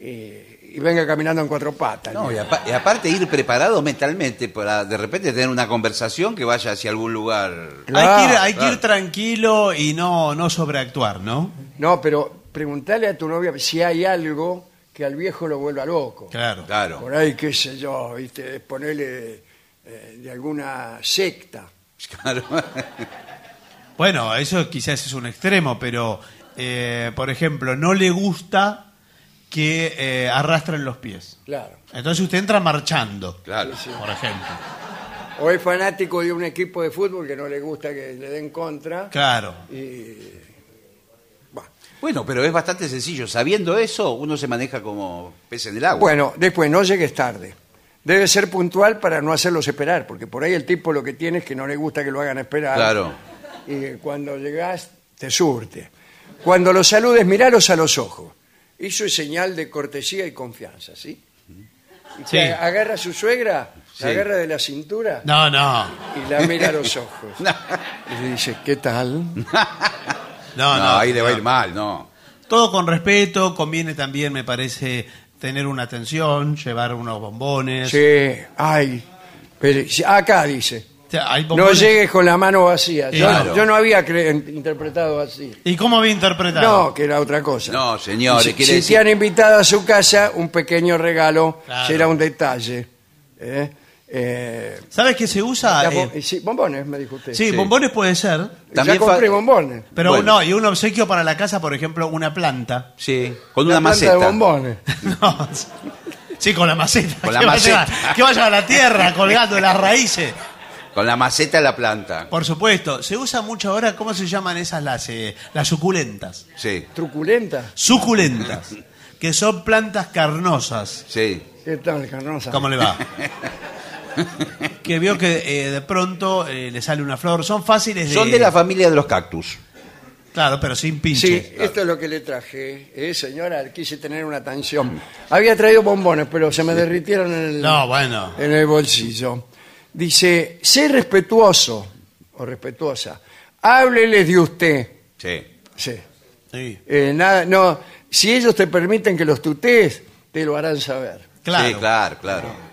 eh, y venga caminando en cuatro patas. No, y, apa- y aparte ir preparado mentalmente para de repente tener una conversación que vaya hacia algún lugar. Claro, hay que ir, hay que ir claro. tranquilo y no, no sobreactuar, ¿no? No, pero preguntale a tu novia si hay algo que al viejo lo vuelva loco. Claro. Claro. Por ahí, qué sé yo, ¿viste? ponerle eh, de alguna secta. Claro. Bueno, eso quizás es un extremo, pero, eh, por ejemplo, no le gusta que eh, arrastren los pies. Claro. Entonces usted entra marchando, Claro. por ejemplo. O es fanático de un equipo de fútbol que no le gusta que le den contra. Claro. Y, bueno. Pero es bastante sencillo. Sabiendo eso, uno se maneja como pez en el agua. Bueno, después no llegues tarde. Debe ser puntual para no hacerlos esperar, porque por ahí el tipo lo que tiene es que no le gusta que lo hagan esperar. Claro. Y cuando llegás, te surte. Cuando los saludes, miralos a los ojos. Eso es señal de cortesía y confianza, ¿sí? Y Sí. que agarra a su suegra, Sí. la agarra de la cintura No, no. y la mira a los ojos. Y le dice, ¿qué tal? No, no, no. ahí le va a ir mal, no. Todo con respeto, conviene también, me parece, tener una atención, llevar unos bombones. Sí, ay. Pero, acá dice. O sea, hay No llegues con la mano vacía. Yo, Claro. yo no había interpretado así. ¿Y cómo había interpretado? No, que era otra cosa. No, señores, si, si decir- te han invitado a su casa, un pequeño regalo Claro. será un detalle. ¿eh? Eh, ¿Sabes qué se usa? bo- Eh, sí, bombones, me dijo usted. sí, Sí. bombones puede ser. ya También compré fa- bombones. Pero Bueno. no, y un obsequio para la casa, por ejemplo, una planta. Sí, con Una una, planta maceta. de bombones. No, sí, con la maceta. Con la ¿Qué va a maceta. llevar? ¿Qué vaya a la tierra colgando de las raíces? Con la maceta de la planta. Por supuesto, se usa mucho ahora, ¿cómo se llaman esas las, eh, las suculentas? Sí, Truculenta. Suculentas, que son plantas carnosas. sí. ¿Qué tal, Carnosa? ¿Cómo le va? que vio que eh, de pronto eh, le sale una flor. Son fáciles de... Son de la familia de los cactus. Claro, pero sin pinche. Sí, esto es lo que le traje. Eh, señora, quise tener una atención. Había traído bombones, pero se me derritieron en el, No, bueno. en el bolsillo. Dice, sé respetuoso o respetuosa. Hábleles de usted. Sí. Sí. Sí, Eh, nada, no, si ellos te permiten que los tutees, te lo harán saber. claro. Sí, claro, claro.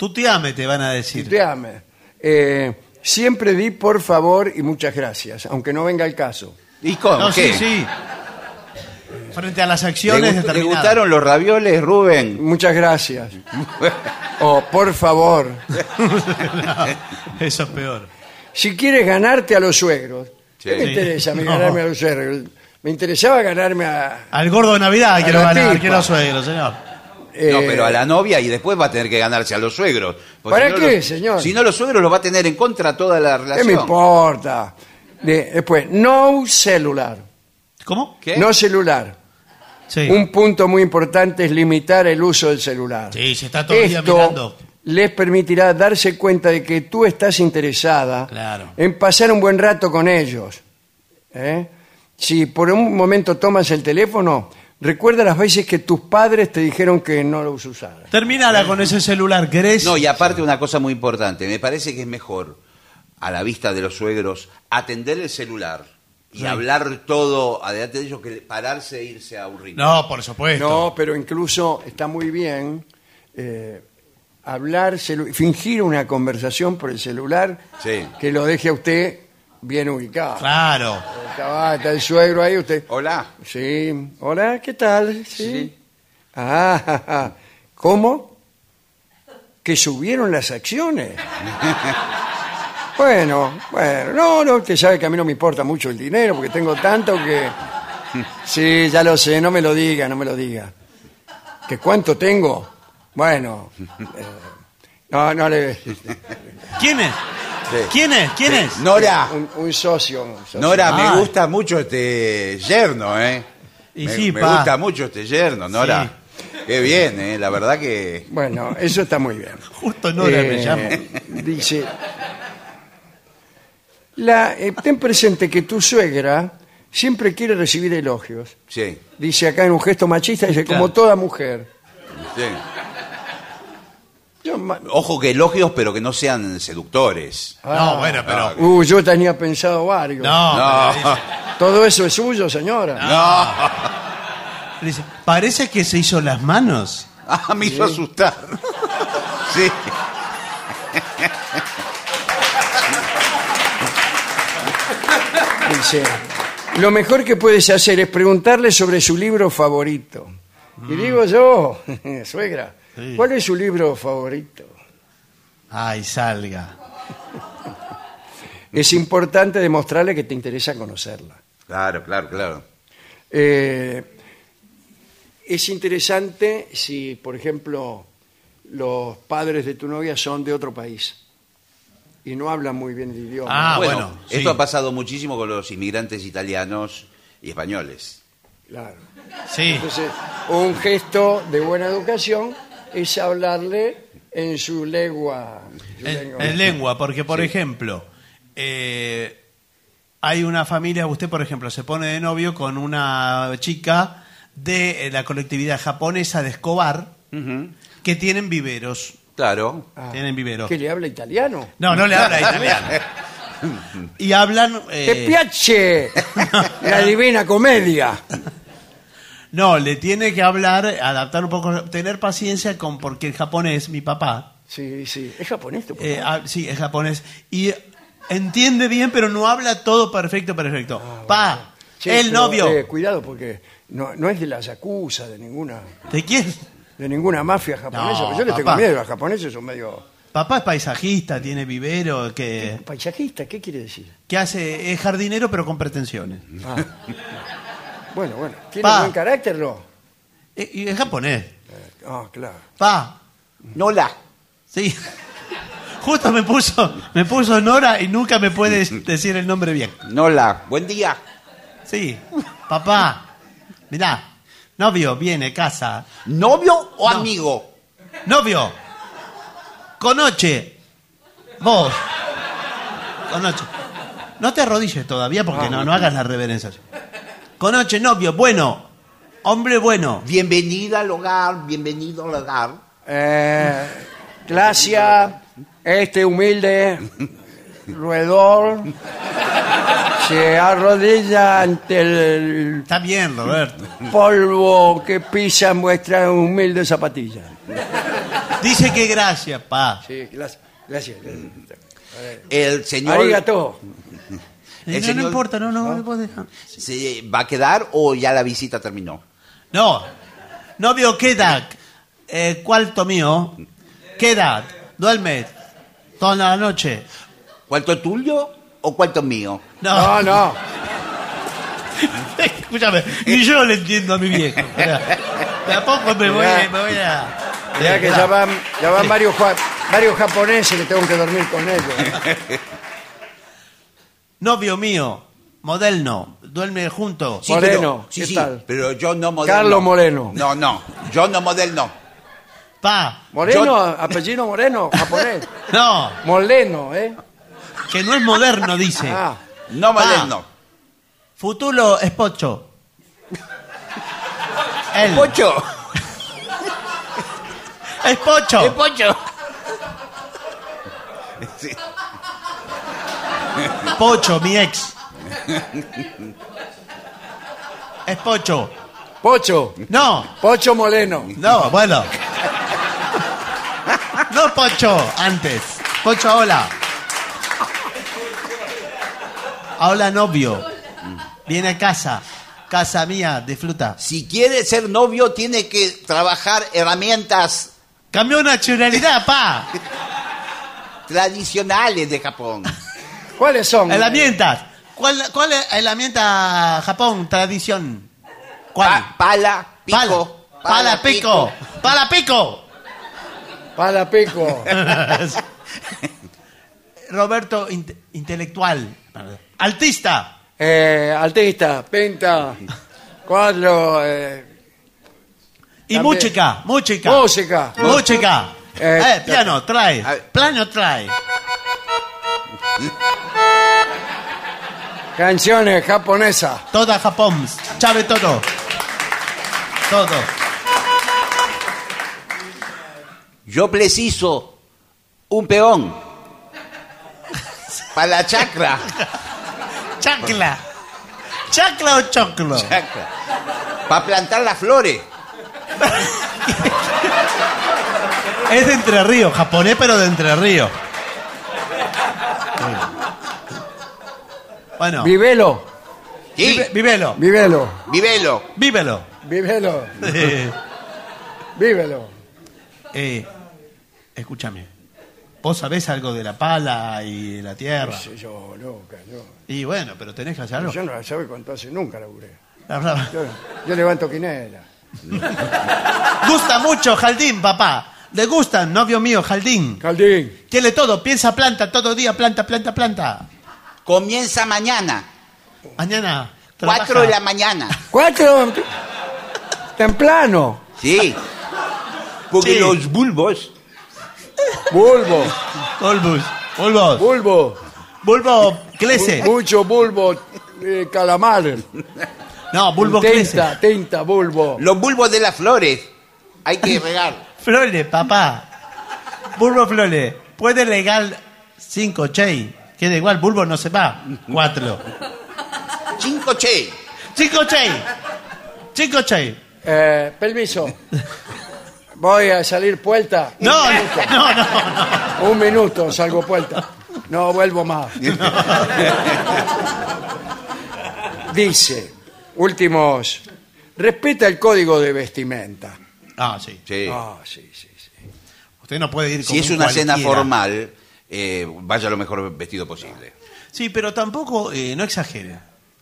Tuteame, te van a decir. Tuteame. Eh, siempre di por favor y muchas gracias, aunque no venga el caso. ¿Y cómo? No, ¿Qué? sí, sí. Frente a las ¿Le, acciones gust- le determinadas. gustaron los ravioles, Rubén? Muchas gracias. o por favor. No, eso es peor. Si quieres ganarte a los suegros, ¿qué me interesa a mí No. ganarme a los suegros? Me interesaba ganarme a... Al gordo de Navidad A quiero ganar, quiero suegro, señor. Eh, No, pero a la novia y después va a tener que ganarse a los suegros. Porque ¿Para si no qué, los- señor? Si no, los suegros los va a tener en contra toda la ¿Qué relación. me importa? De- después, no celular. ¿Cómo? ¿Qué? No celular. Sí. Un punto muy importante es limitar el uso del celular. Sí, se está todo el día Esto mirando. les permitirá darse cuenta de que tú estás interesada Claro. en pasar un buen rato con ellos. ¿eh? Si por un momento tomas el teléfono, recuerda las veces que tus padres te dijeron que no lo usaras. Terminala con ese celular, ¿querés? No, y aparte una cosa muy importante, me parece que es mejor, a la vista de los suegros, atender el celular y Sí. hablar todo adelante de ellos que pararse e irse a un. No, por supuesto. No, pero incluso está muy bien eh, hablar, fingir una conversación por el celular Sí. que lo deje a usted bien ubicado. Claro. Está, el suegro ahí, usted. Hola. Sí, hola, ¿qué tal? Sí. Ah, ja, ja. ¿cómo? Que subieron las acciones. bueno, bueno, no, no, usted sabe que a mí no me importa mucho el dinero porque tengo tanto que... Sí, ya lo sé, no me lo diga, no me lo diga. ¿Que cuánto tengo? Bueno, eh, no, no le... ¿Quién es? Sí. ¿Quién es? ¿Quién es? Nora, Un, un socio. un socio. Nora, Ah. me gusta mucho este yerno, ¿eh? Y me sí, me pa. gusta mucho este yerno, Nora. Qué bien, ¿eh? La verdad que... Bueno, eso está muy bien. Justo Nora me Eh, llamo. Dice, la, eh, ten presente que tu suegra siempre quiere recibir elogios. Sí, Dice acá en un gesto machista, dice, como Claro. toda mujer. sí. Yo, Ojo que elogios, pero que no sean seductores. No, bueno, pero. uh, yo tenía pensado varios. No, No. Todo eso es suyo, señora. dice, parece que se hizo las manos. Ah, me hizo asustar. Sí. Dice, lo mejor que puedes hacer es preguntarle sobre su libro favorito. Y digo yo, suegra, Sí. ¿cuál es su libro favorito? Ay, salga. Es importante demostrarle que te interesa conocerla. Claro, claro, claro. Eh, es interesante si, por ejemplo, los padres de tu novia son de otro país y no hablan muy bien el idioma. Ah, bueno, bueno, esto sí. ha pasado muchísimo con los inmigrantes italianos y españoles. Claro. Sí. Entonces, un gesto de buena educación es hablarle en su lengua. su En, lengua. en lengua, porque por ejemplo, eh, hay una familia, usted por ejemplo se pone de novio con una chica de eh, la colectividad japonesa de Escobar que tienen viveros. Claro. Ah, Tienen viveros. ¿Que le habla italiano? No, no le habla italiano. Y hablan... ¡Te eh, piace! La divina comedia. No, le tiene que hablar, adaptar un poco, tener paciencia con porque el japonés, mi papá, Sí, sí. ¿Es japonés tu papá? Eh, ah, sí, es japonés. Y entiende bien, pero no habla todo perfecto, perfecto. Pa, Che, el pero, novio. eh, cuidado porque no, no es de la yakuza, de ninguna, ¿De quién? de ninguna mafia japonesa. No, yo le tengo miedo, los japoneses son medio... Papá es paisajista, tiene vivero, que, ¿Paisajista? ¿Qué quiere decir? que hace, es jardinero pero con pretensiones. Ah. bueno, bueno. ¿Tiene Pa. buen carácter, no? Eh, Y es japonés. Ah, claro. Pa, Nola. sí. Justo me puso, me puso Nora y nunca me puede decir el nombre bien. Nola. Buen día. Sí, papá, mirá, novio, viene, casa. ¿Novio o No. amigo? Novio, conoche, vos, conoche. No te arrodilles todavía porque no, no hagas la reverencia. Conoche, novio, bueno, hombre bueno. Bienvenida al hogar, bienvenido al hogar. Eh, gracias, este humilde roedor se arrodilla ante el Está bien, Roberto. polvo que pisan vuestras humildes zapatillas. Dice que gracias, pa. Sí, gracias. gracias. El señor Arigato. El no, no señor- importa, no, no, me puedo dejar. se va a quedar o ya la visita terminó. No, novio, ¿qué edad? Eh, cuarto mío, ¿qué edad? Duerme toda la noche. ¿Cuánto tuyo o cuánto mío? No, no. Escúchame, ni yo le entiendo a mi viejo. Tampoco me voy, Mirá. me voy a. Ya que ya van, ya van varios, varios japoneses que tengo que dormir con ellos. Novio mío, moderno, duerme juntos. Sí, Moreno, pero, sí, ¿qué sí, tal? pero yo no modelo. Carlos Moreno. No, no, yo no modelo. Pa, Moreno, Yo- apellido Moreno, japonés. no, Moleno, ¿eh? que no es moderno, dice. Ah, No Pa. modelo. Futuro es pocho. Él. Pocho. Es Pocho. Es Pocho. Sí. Pocho, mi ex. Es Pocho. Pocho. No, Pocho Moleno. no, bueno. No Pocho, antes. Pocho, hola. Hola, novio. Viene a casa. Casa mía, disfruta. Si quiere ser novio, tiene que trabajar herramientas Cambió nacionalidad, pa. tradicionales de Japón. ¿Cuáles son? Herramientas. ¿Cuál, cuál es herramienta Japón, tradición? ¿Cuál? Pa- pala, pico. Pala, pala, pico. Pala, pico. Para pico. Roberto, inte- intelectual. Artista. Eh, artista, pinta, cuadro, eh, Y También. música, música. música. Música. Eh, Eh, piano, trae. Piano, trae. Canciones japonesas. Toda Japón. Sabe todo. Todo. Yo preciso un peón. Para la chacra. Chacla. ¿Chacla o choclo? Para plantar las flores. Es de Entre Ríos, japonés, pero de Entre Ríos. Bueno, Vivelo, Sí, vive- vivelo, vivelo. vívelo. vivelo, Eh, vívelo. eh, escúchame, vos sabés algo de la pala y de la tierra. Sí, yo, loca, yo. Y bueno, pero tenés que hacer algo. Yo no la sabe cuánto hace, nunca laburé. La verdad. Yo, yo levanto quinela. Gusta mucho Jaldín, papá. Le gustan, novio mío, Jaldín. Caldín, Quiere todo, piensa planta, todo día planta, planta, planta. Comienza mañana. Mañana. Cuatro de la mañana. cuatro, temprano, Sí. Porque Sí. los bulbos. bulbo, Bulbos. Bulbos. bulbo, Bulbo crece. mucho bulbo, eh, calamar, No, bulbo crece. tinta, tinta, bulbo. Los bulbos de las flores. Hay que regar. Flores, papá. Bulbo flores. Puede legal cinco, chey. Queda igual, bulbo no se va. Cuatro. Cinco che. Cinco, chey. Cinco, chey. Eh, permiso. Voy a salir puerta. Un No, minuto. no, no, no. Un minuto, salgo puerta. No vuelvo más. Dice, últimos, respeta el código de vestimenta. Ah, sí. Sí. Ah, sí, sí, sí. Usted no puede ir Si es un una cena cualquiera. formal, eh, vaya lo mejor vestido posible. Sí, pero tampoco, eh, no exagere.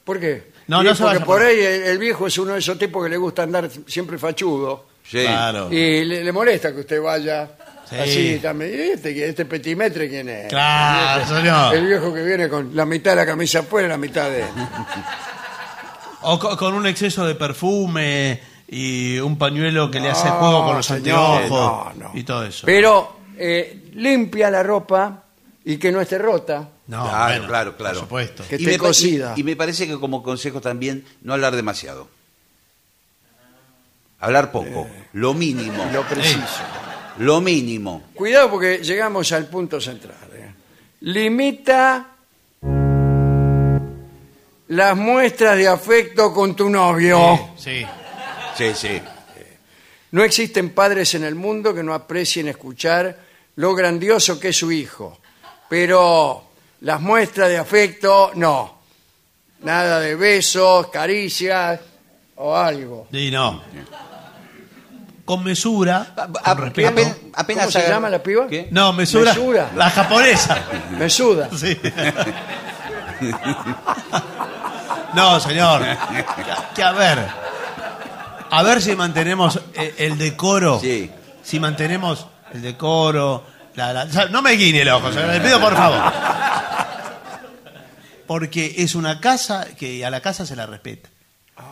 ¿Por qué? No, Y no se porque vaya por por- ahí el, el viejo es uno de esos tipos que le gusta andar siempre fachudo. Sí. Claro. Y le, le molesta que usted vaya Sí. así también. ¿Y este, este petimetre quién es? Claro, El señor. viejo que viene con la mitad de la camisa afuera y la mitad de... O co- con un exceso de perfume y un pañuelo que le hace juego con los señor, anteojos no, no. y todo eso. Pero eh, limpia la ropa y que no esté rota. no, claro, bueno, claro, claro. Por supuesto. Que Y esté me, pa- cocida. y- y me parece que como consejo también no hablar demasiado. Hablar poco, lo mínimo, Lo preciso. lo mínimo. Cuidado porque llegamos al punto central. ¿eh? Limita las muestras de afecto con tu novio. Sí. Sí, sí. No existen padres en el mundo que no aprecien escuchar lo grandioso que es su hijo. Pero las muestras de afecto, no. Nada de besos, caricias o algo. Sí, no. Con mesura, A- con respeto. apen- apenas ¿Cómo se llama la piba? ¿Qué? No, mesura. Mesura. La japonesa. Me suda. Sí. No, señor. Que a ver. A ver si mantenemos eh, el decoro. Sí. Si mantenemos el decoro. la- la- o sea, no me guiñe el ojo, le pido por favor. Porque es una casa que a la casa se la respeta.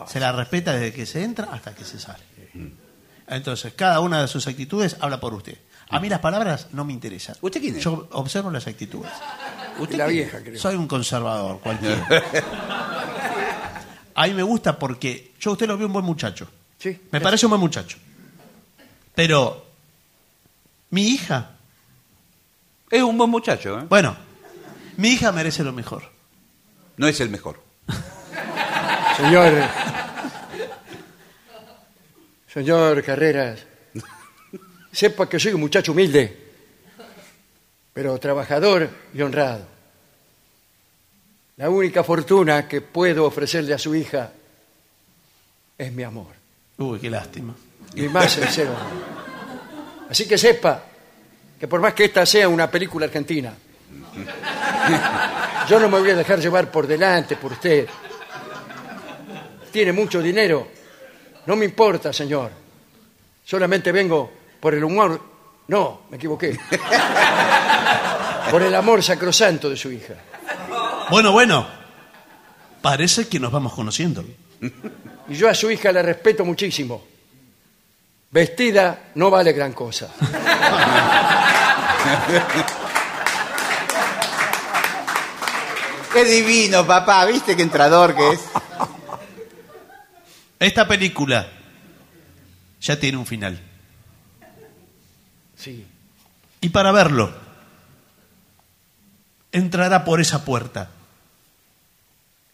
Se la respeta desde que se entra hasta que se sale. Entonces, cada una de sus actitudes habla por usted. A mí las palabras no me interesan. ¿Usted quién es? Yo observo las actitudes. la vieja, creo. Soy un conservador, cualquiera. A mí me gusta porque yo a usted lo veo un buen muchacho. Sí. Me parece un buen muchacho. Pero mi hija, Es un buen muchacho, ¿eh? bueno, mi hija merece lo mejor. No es el mejor. Señor. Señor Carreras, sepa que soy un muchacho humilde, pero trabajador y honrado. La única fortuna que puedo ofrecerle a su hija es mi amor, Uy, qué lástima. mi más sincero amor. Así que sepa que por más que esta sea una película argentina, yo no me voy a dejar llevar por delante por usted. Tiene mucho dinero. No me importa, señor. Solamente vengo por el humor. No, me equivoqué. Por el amor sacrosanto de su hija. Bueno, bueno, parece que nos vamos conociendo. Y yo a su hija la respeto muchísimo. Vestida no vale gran cosa. Qué divino, papá. ¿Viste qué entrador que es? Esta película ya tiene un final. Sí. Y para verlo, entrará por esa puerta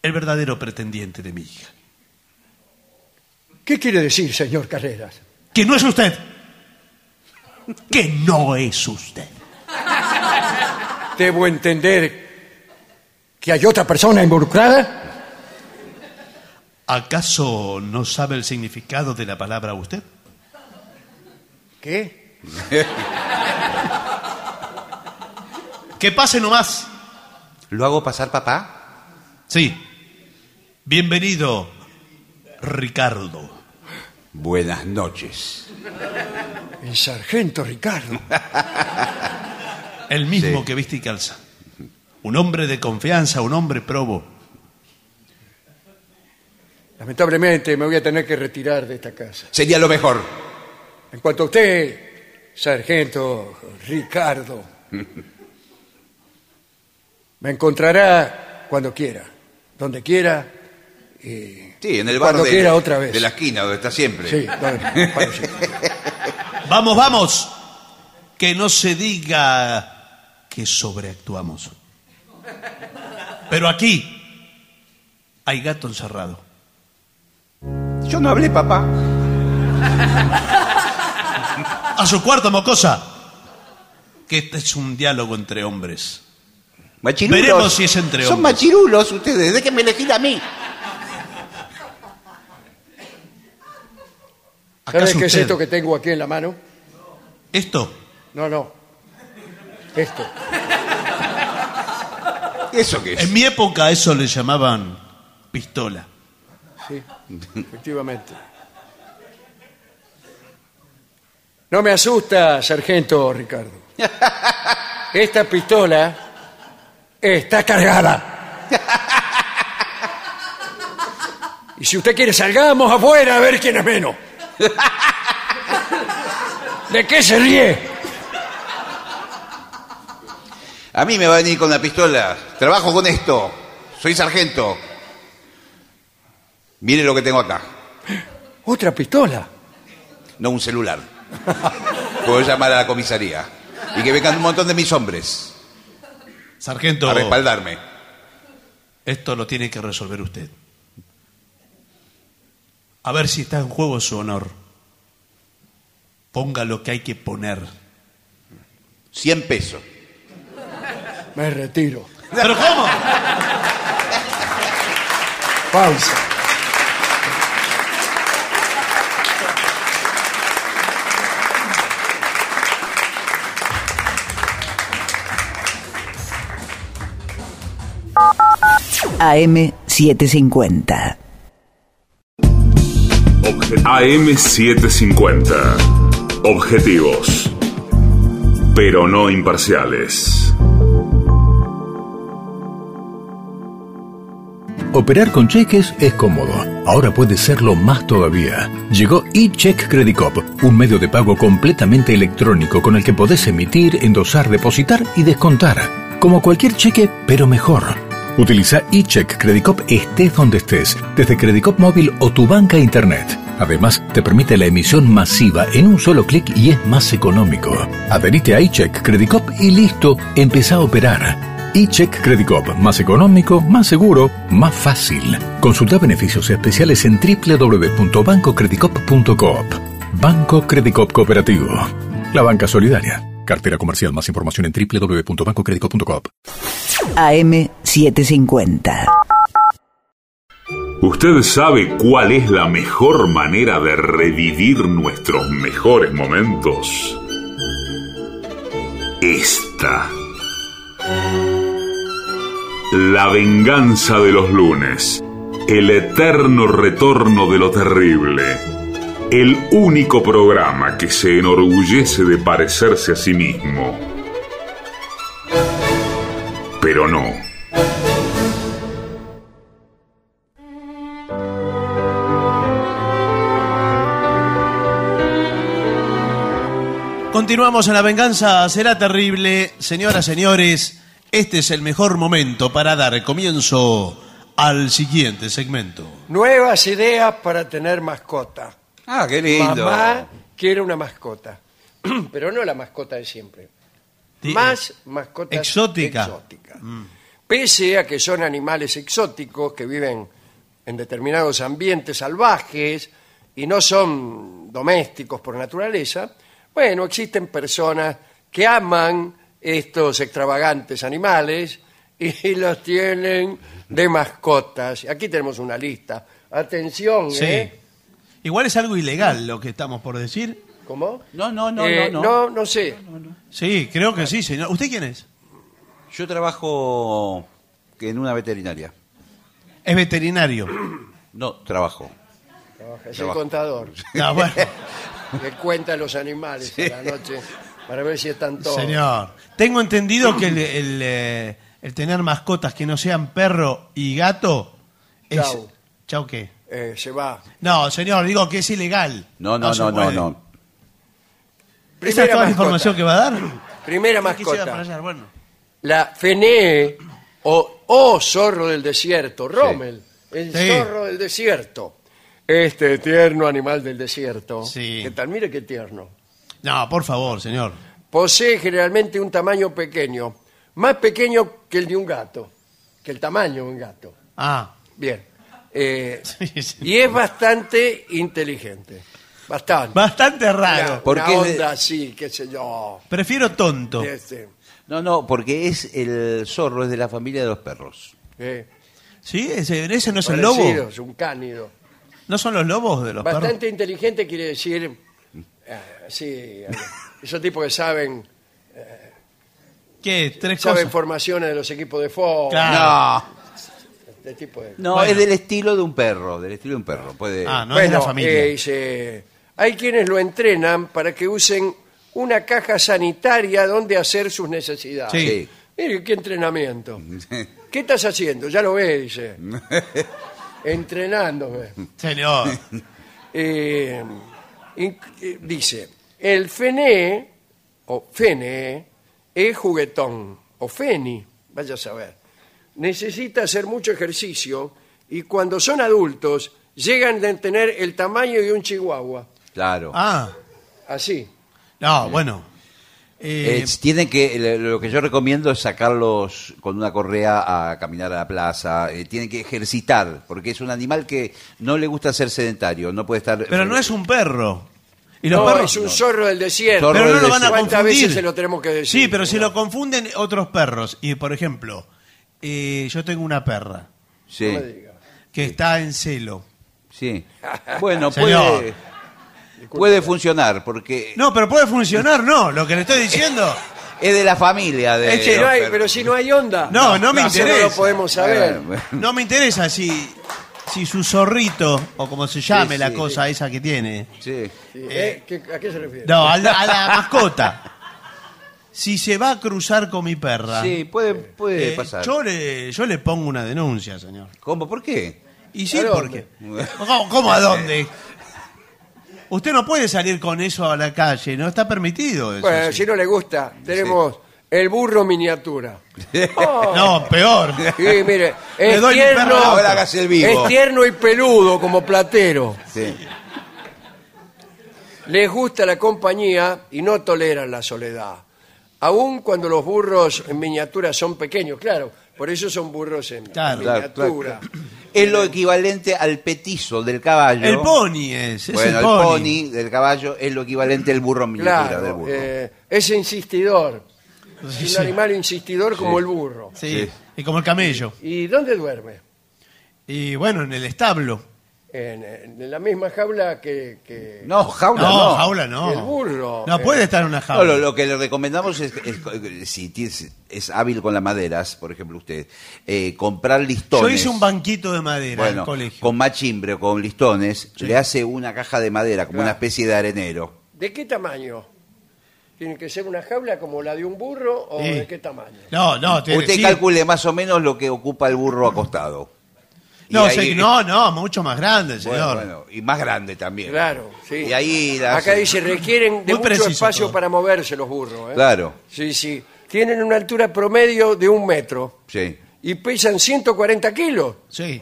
el verdadero pretendiente de mi hija. ¿Qué quiere decir, señor Carreras? Que no es usted. Que no es usted. ¿Debo entender que hay otra persona involucrada? ¿Acaso no sabe el significado de la palabra usted? ¿Qué? Que pase nomás. ¿Lo hago pasar, papá? Sí. Bienvenido, Ricardo. Buenas noches. El sargento Ricardo. El mismo Sí. que viste y calza. Un hombre de confianza, un hombre probo. Lamentablemente me voy a tener que retirar de esta casa. Sería lo mejor. En cuanto a usted, sargento Ricardo, me encontrará cuando quiera, donde quiera. y Sí, en el bar Cuando de, quiera otra vez. de la esquina, donde está siempre. Sí, donde- cuando quiera. Vamos, vamos. Que no se diga que sobreactuamos. Pero aquí hay gato encerrado. Yo no hablé, papá. A su cuarto, mocosa. Que este es un diálogo entre hombres. Machirulos. Veremos si es entre Son hombres. machirulos ustedes. Déjenme elegir a mí. ¿Sabes ¿Acaso qué es usted- esto que tengo aquí en la mano? Esto, No, no. Esto. ¿Eso qué es? en mi época a eso le llamaban pistola. Sí, efectivamente. No me asusta, sargento Ricardo. Esta pistola está cargada. Y si usted quiere, salgamos afuera a ver quién es menos. ¿De qué se ríe? A mí me va a venir con la pistola. Trabajo con esto. Soy sargento. Mire lo que tengo acá. ¿Otra pistola? No un celular. Puedo llamar a la comisaría. Y que vengan un montón de mis hombres Sargento, a respaldarme. esto lo tiene que resolver usted. A ver si está en juego su honor. Ponga lo que hay que poner. 100 pesos. Me retiro. ¿Pero cómo? Pausa. AM750. AM750. Objetivos. Pero no imparciales. Operar con cheques es cómodo. Ahora puede serlo más todavía. Llegó eCheck Credit Cop, un medio de pago completamente electrónico con el que podés emitir, endosar, depositar y descontar. Como cualquier cheque, pero mejor. Utiliza eCheck Credit Cop estés donde estés, desde Credit Cop móvil o tu banca internet. Además, te permite la emisión masiva en un solo clic y es más económico. Adherite a iCheck Credit Cop y listo, empezá a operar. iCheck Credit Cop, más económico, más seguro, más fácil. Consulta beneficios especiales en www.bancocreditcop.coop. Banco Credit Cop Cooperativo. La banca solidaria. Cartera comercial. Más información en www.bancocreditcop.coop. AM750. ¿Usted sabe cuál es la mejor manera de revivir nuestros mejores momentos? Esta. La venganza de los lunes. El eterno retorno de lo terrible. El único programa que se enorgullece de parecerse a sí mismo. Pero no. Continuamos en La Venganza Será Terrible. Señoras, señores, este es el mejor momento para dar comienzo al siguiente segmento. Nuevas ideas para tener mascota. Ah, qué lindo. Mamá quiere una mascota. Pero no la mascota de siempre. Di- Más mascotas exótica. exóticas. Pese a que son animales exóticos que viven en determinados ambientes salvajes y no son domésticos por naturaleza, bueno, existen personas que aman estos extravagantes animales y los tienen de mascotas. Aquí tenemos una lista. Atención, Sí. ¿eh? Igual es algo ilegal lo que estamos por decir. ¿Cómo? No, no, no, Eh, no, no, no. no sé. Sí, creo que sí, señor. ¿Usted quién es? Yo trabajo en una veterinaria. Es veterinario. No, trabajo. Trabaja, Es el Trabajo. contador No, bueno, que cuenta los animales a la noche para ver si están todos. señor. Tengo entendido que el, el, eh, el tener mascotas que no sean perro y gato es... Chau. ¿Chau qué? Eh, se va. No, señor, digo que es ilegal. No, no, se no, no, puede. no. ¿Esa es Primera toda la mascota. información que va a dar? Primera Quisiera mascota. bueno. La fenée o, o zorro del desierto. Rommel, el Sí. zorro del desierto. Este tierno animal del desierto. Sí. ¿Qué tal? Mire qué tierno. No, por favor, señor. Posee generalmente un tamaño pequeño. Más pequeño que el de un gato. Que el tamaño de un gato. Ah, Bien. Eh, sí, sí. y es bastante inteligente. Bastante. Bastante Una, raro. Porque una de- onda así, qué sé yo. Prefiero tonto. Este, No, no, porque es el zorro, es de la familia de los perros. eh, ¿Sí? ¿Ese, ese no es el lobo? es un cánido. ¿No son los lobos de los perros? Bastante inteligente quiere decir, eh, sí, esos tipos que saben, ¿Qué? ¿Tres saben cosas? formaciones de los equipos de fútbol. Claro. este tipo de- No, Bueno. es del estilo de un perro, del estilo de un perro. Puede... Ah, no es de la familia. eh, dice, hay quienes lo entrenan para que usen una caja sanitaria donde hacer sus necesidades. Sí. Sí. Mire, qué entrenamiento. ¿Qué estás haciendo? Ya lo ve, dice. Entrenándome. Señor. Eh, in- eh, dice, el fené, o fene, es juguetón, o feni, vaya a saber. Necesita hacer mucho ejercicio y cuando son adultos llegan a tener el tamaño de un chihuahua. Claro. Ah, Así. no, bueno. Eh, Eh, tienen que, lo que yo recomiendo es sacarlos con una correa a caminar a la plaza. eh, tienen que ejercitar, porque es un animal que no le gusta ser sedentario, no puede estar. pero no es un perro. Y los No, perros. es un zorro del desierto. Zorro Pero no del lo van a ¿Cuántas confundir. veces se lo tenemos que decir? Sí, pero si No. lo confunden otros perros. Y por ejemplo, eh, yo tengo una perra Sí, No que está en celo. sí. Bueno, Señor. puede, puede funcionar, porque No, pero puede funcionar, no. Lo que le estoy diciendo. es de la familia. De Es que no los hay, perros. pero si no hay onda. No, no me eso interesa. No lo podemos saber. No me interesa si, si su zorrito, o como se llame Sí, la sí. cosa esa que tiene. sí. Sí, ¿eh? ¿Qué- ¿A qué se refiere? No, a la, a la mascota. Si se va a cruzar con mi perra. Sí, puede, puede eh, pasar. yo, le, yo le pongo una denuncia, señor. ¿Cómo? ¿Por qué? Y sí, ¿A ¿por qué? ¿Cómo, cómo a dónde? Usted no puede salir con eso a la calle, no está permitido eso. Bueno, sí. si no le gusta, tenemos el burro miniatura. Oh, No, peor. sí, mire, es doy mi perro tierno. Ahora hágase el vivo. es tierno y peludo como platero. Sí. Les gusta la compañía y no toleran la soledad. Aun cuando los burros en miniatura son pequeños, claro, por eso son burros en Claro, miniatura. Es lo equivalente al petizo del caballo. El pony es, es bueno, el el pony. pony del caballo es lo equivalente al burro en miniatura del burro. eh, es insistidor. Sí, Es sí. un animal insistidor como el burro. Sí, y como el camello. ¿Y dónde duerme? Y bueno, en el establo. En, en la misma jaula que, que- No, jaula No, no. jaula no. El burro. No Eh, puede estar en una No, jaula. lo, lo que le recomendamos es, es- si tienes- es hábil con las maderas, por ejemplo usted, eh, comprar listones. Yo hice un banquito de madera en el bueno, colegio. con machimbre o con listones, Sí. le hace una caja de madera, como Claro. una especie de arenero. ¿De qué tamaño? ¿Tiene que ser una jaula como la de un burro o Sí. de qué tamaño? No, no, tiene- Usted sí. calcule más o menos lo que ocupa el burro acostado. No, ahí- no, no, mucho más grande, Bueno, señor. bueno, y más grande también. Claro, sí. Y ahí Acá dice, requieren de Muy mucho preciso espacio todo. para moverse los burros. ¿eh? Claro, Sí, sí. Tienen una altura promedio de un metro sí. y pesan 140 kilos. Sí.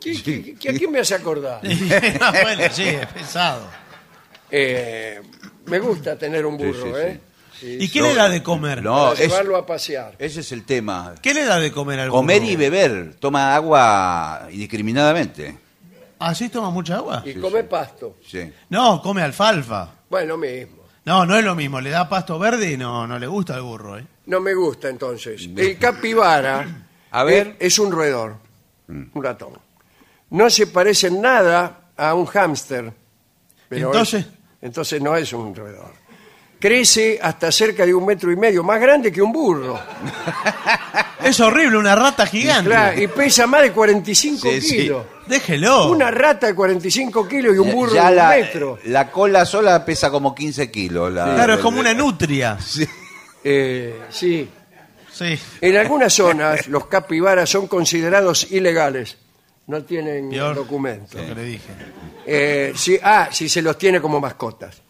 ¿Qué, qué- qué- ¿A quién me hace acordar? Bueno, sí, es pesado. Eh, me gusta tener un burro, Sí, sí, ¿eh? ¿Y qué le da de comer? No, para es- llevarlo a pasear. ese es el tema. ¿Qué le da de comer al Comer burro? y beber. Toma agua indiscriminadamente. ¿Ah, sí toma mucha agua? Y come pasto. Sí. No, come alfalfa. Bueno, mismo. No, no es lo mismo. Le da pasto verde y no, no le gusta al burro, ¿eh? No me gusta entonces. El capibara A ver. es, es un roedor, un ratón. No se parece en nada a un hámster. pero Entonces. es- entonces no es un roedor. Crece hasta cerca de un metro y medio, más grande que un burro. Es horrible, una rata gigante. Claro, y pesa más de 45 Sí, sí. kilos. Déjelo. Una rata de 45 kilos y un burro Ya de un la, metro. la cola sola pesa como 15 kilos. la- Claro, es como una nutria. Eh, sí. Sí. En algunas zonas los capibaras son considerados ilegales. No tienen Peor. documentos. Lo que le dije. Eh, si, ah, si se los tiene como mascotas.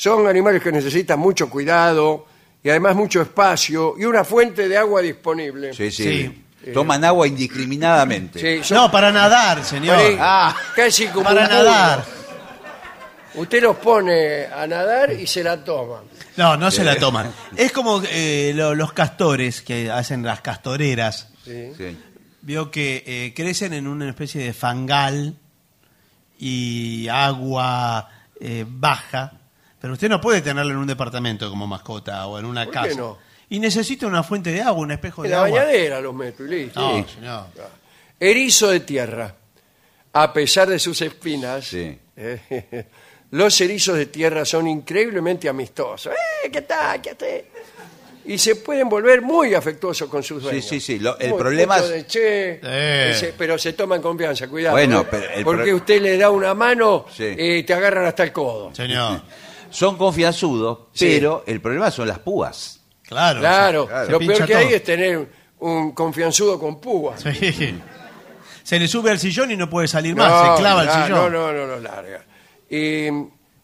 Son animales que necesitan mucho cuidado y además mucho espacio y una fuente de agua disponible. Sí, sí. Sí. Toman agua indiscriminadamente. Sí, son No, para nadar, señor. Ah. casi como Para un nadar. Usted los pone a nadar y se la toman. No, no se la toman. Es como eh, lo- los castores que hacen las castoreras. Sí. Sí. Vio que eh, crecen en una especie de fangal y agua eh, baja. Pero usted no puede tenerlo en un departamento como mascota o en una ¿Por casa. qué no? Y necesita una fuente de agua, un espejo En de la agua. bañadera los meto y listo. No, Sí. señor. Erizo de tierra. A pesar de sus espinas, Sí. eh, los erizos de tierra son increíblemente amistosos. ¡Eh, qué tal, qué tal! Y se pueden volver muy afectuosos con sus dueños. sí, sí. Lo- el Muy- problema es- de che, Eh. ese- pero se toman confianza, cuidado. Bueno, ¿eh? pero el Porque pro- usted le da una mano Sí. y te agarran hasta el codo. Señor. Son confianzudos, Sí. pero el problema son las púas. Claro. Claro, lo se peor pincha que hay es tener un confianzudo con púas. Sí. Se le sube al sillón y no puede salir más, se clava el sillón. No, no, no, no, larga. Y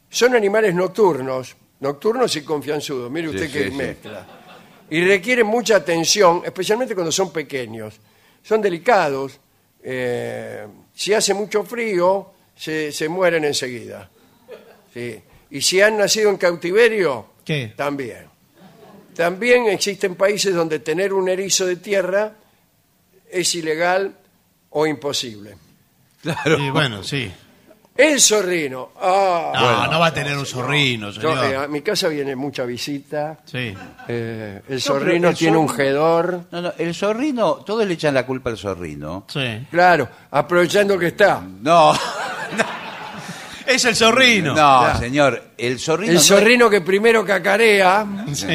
son animales nocturnos, nocturnos y confianzudos. Mire usted Sí, que sí, sí. mezcla. Y requieren mucha atención, especialmente cuando son pequeños. Son delicados. eh, si hace mucho frío, se, se mueren enseguida. Sí. Y si han nacido en cautiverio, ¿Qué? también. También existen países donde tener un erizo de tierra es ilegal o imposible. Claro. Y bueno, sí. El zorrino. Ah, No, bueno, no va a tener un zorrino, yo, señor. eh, a mi casa viene mucha visita. Sí. eh, el zorrino el tiene un jedor. No, no, el zorrino, todos le echan la culpa al zorrino. Sí. Claro, aprovechando que está. No, Es el zorrino. no, Ya. señor, el zorrino. El no- zorrino que primero cacarea. Sí.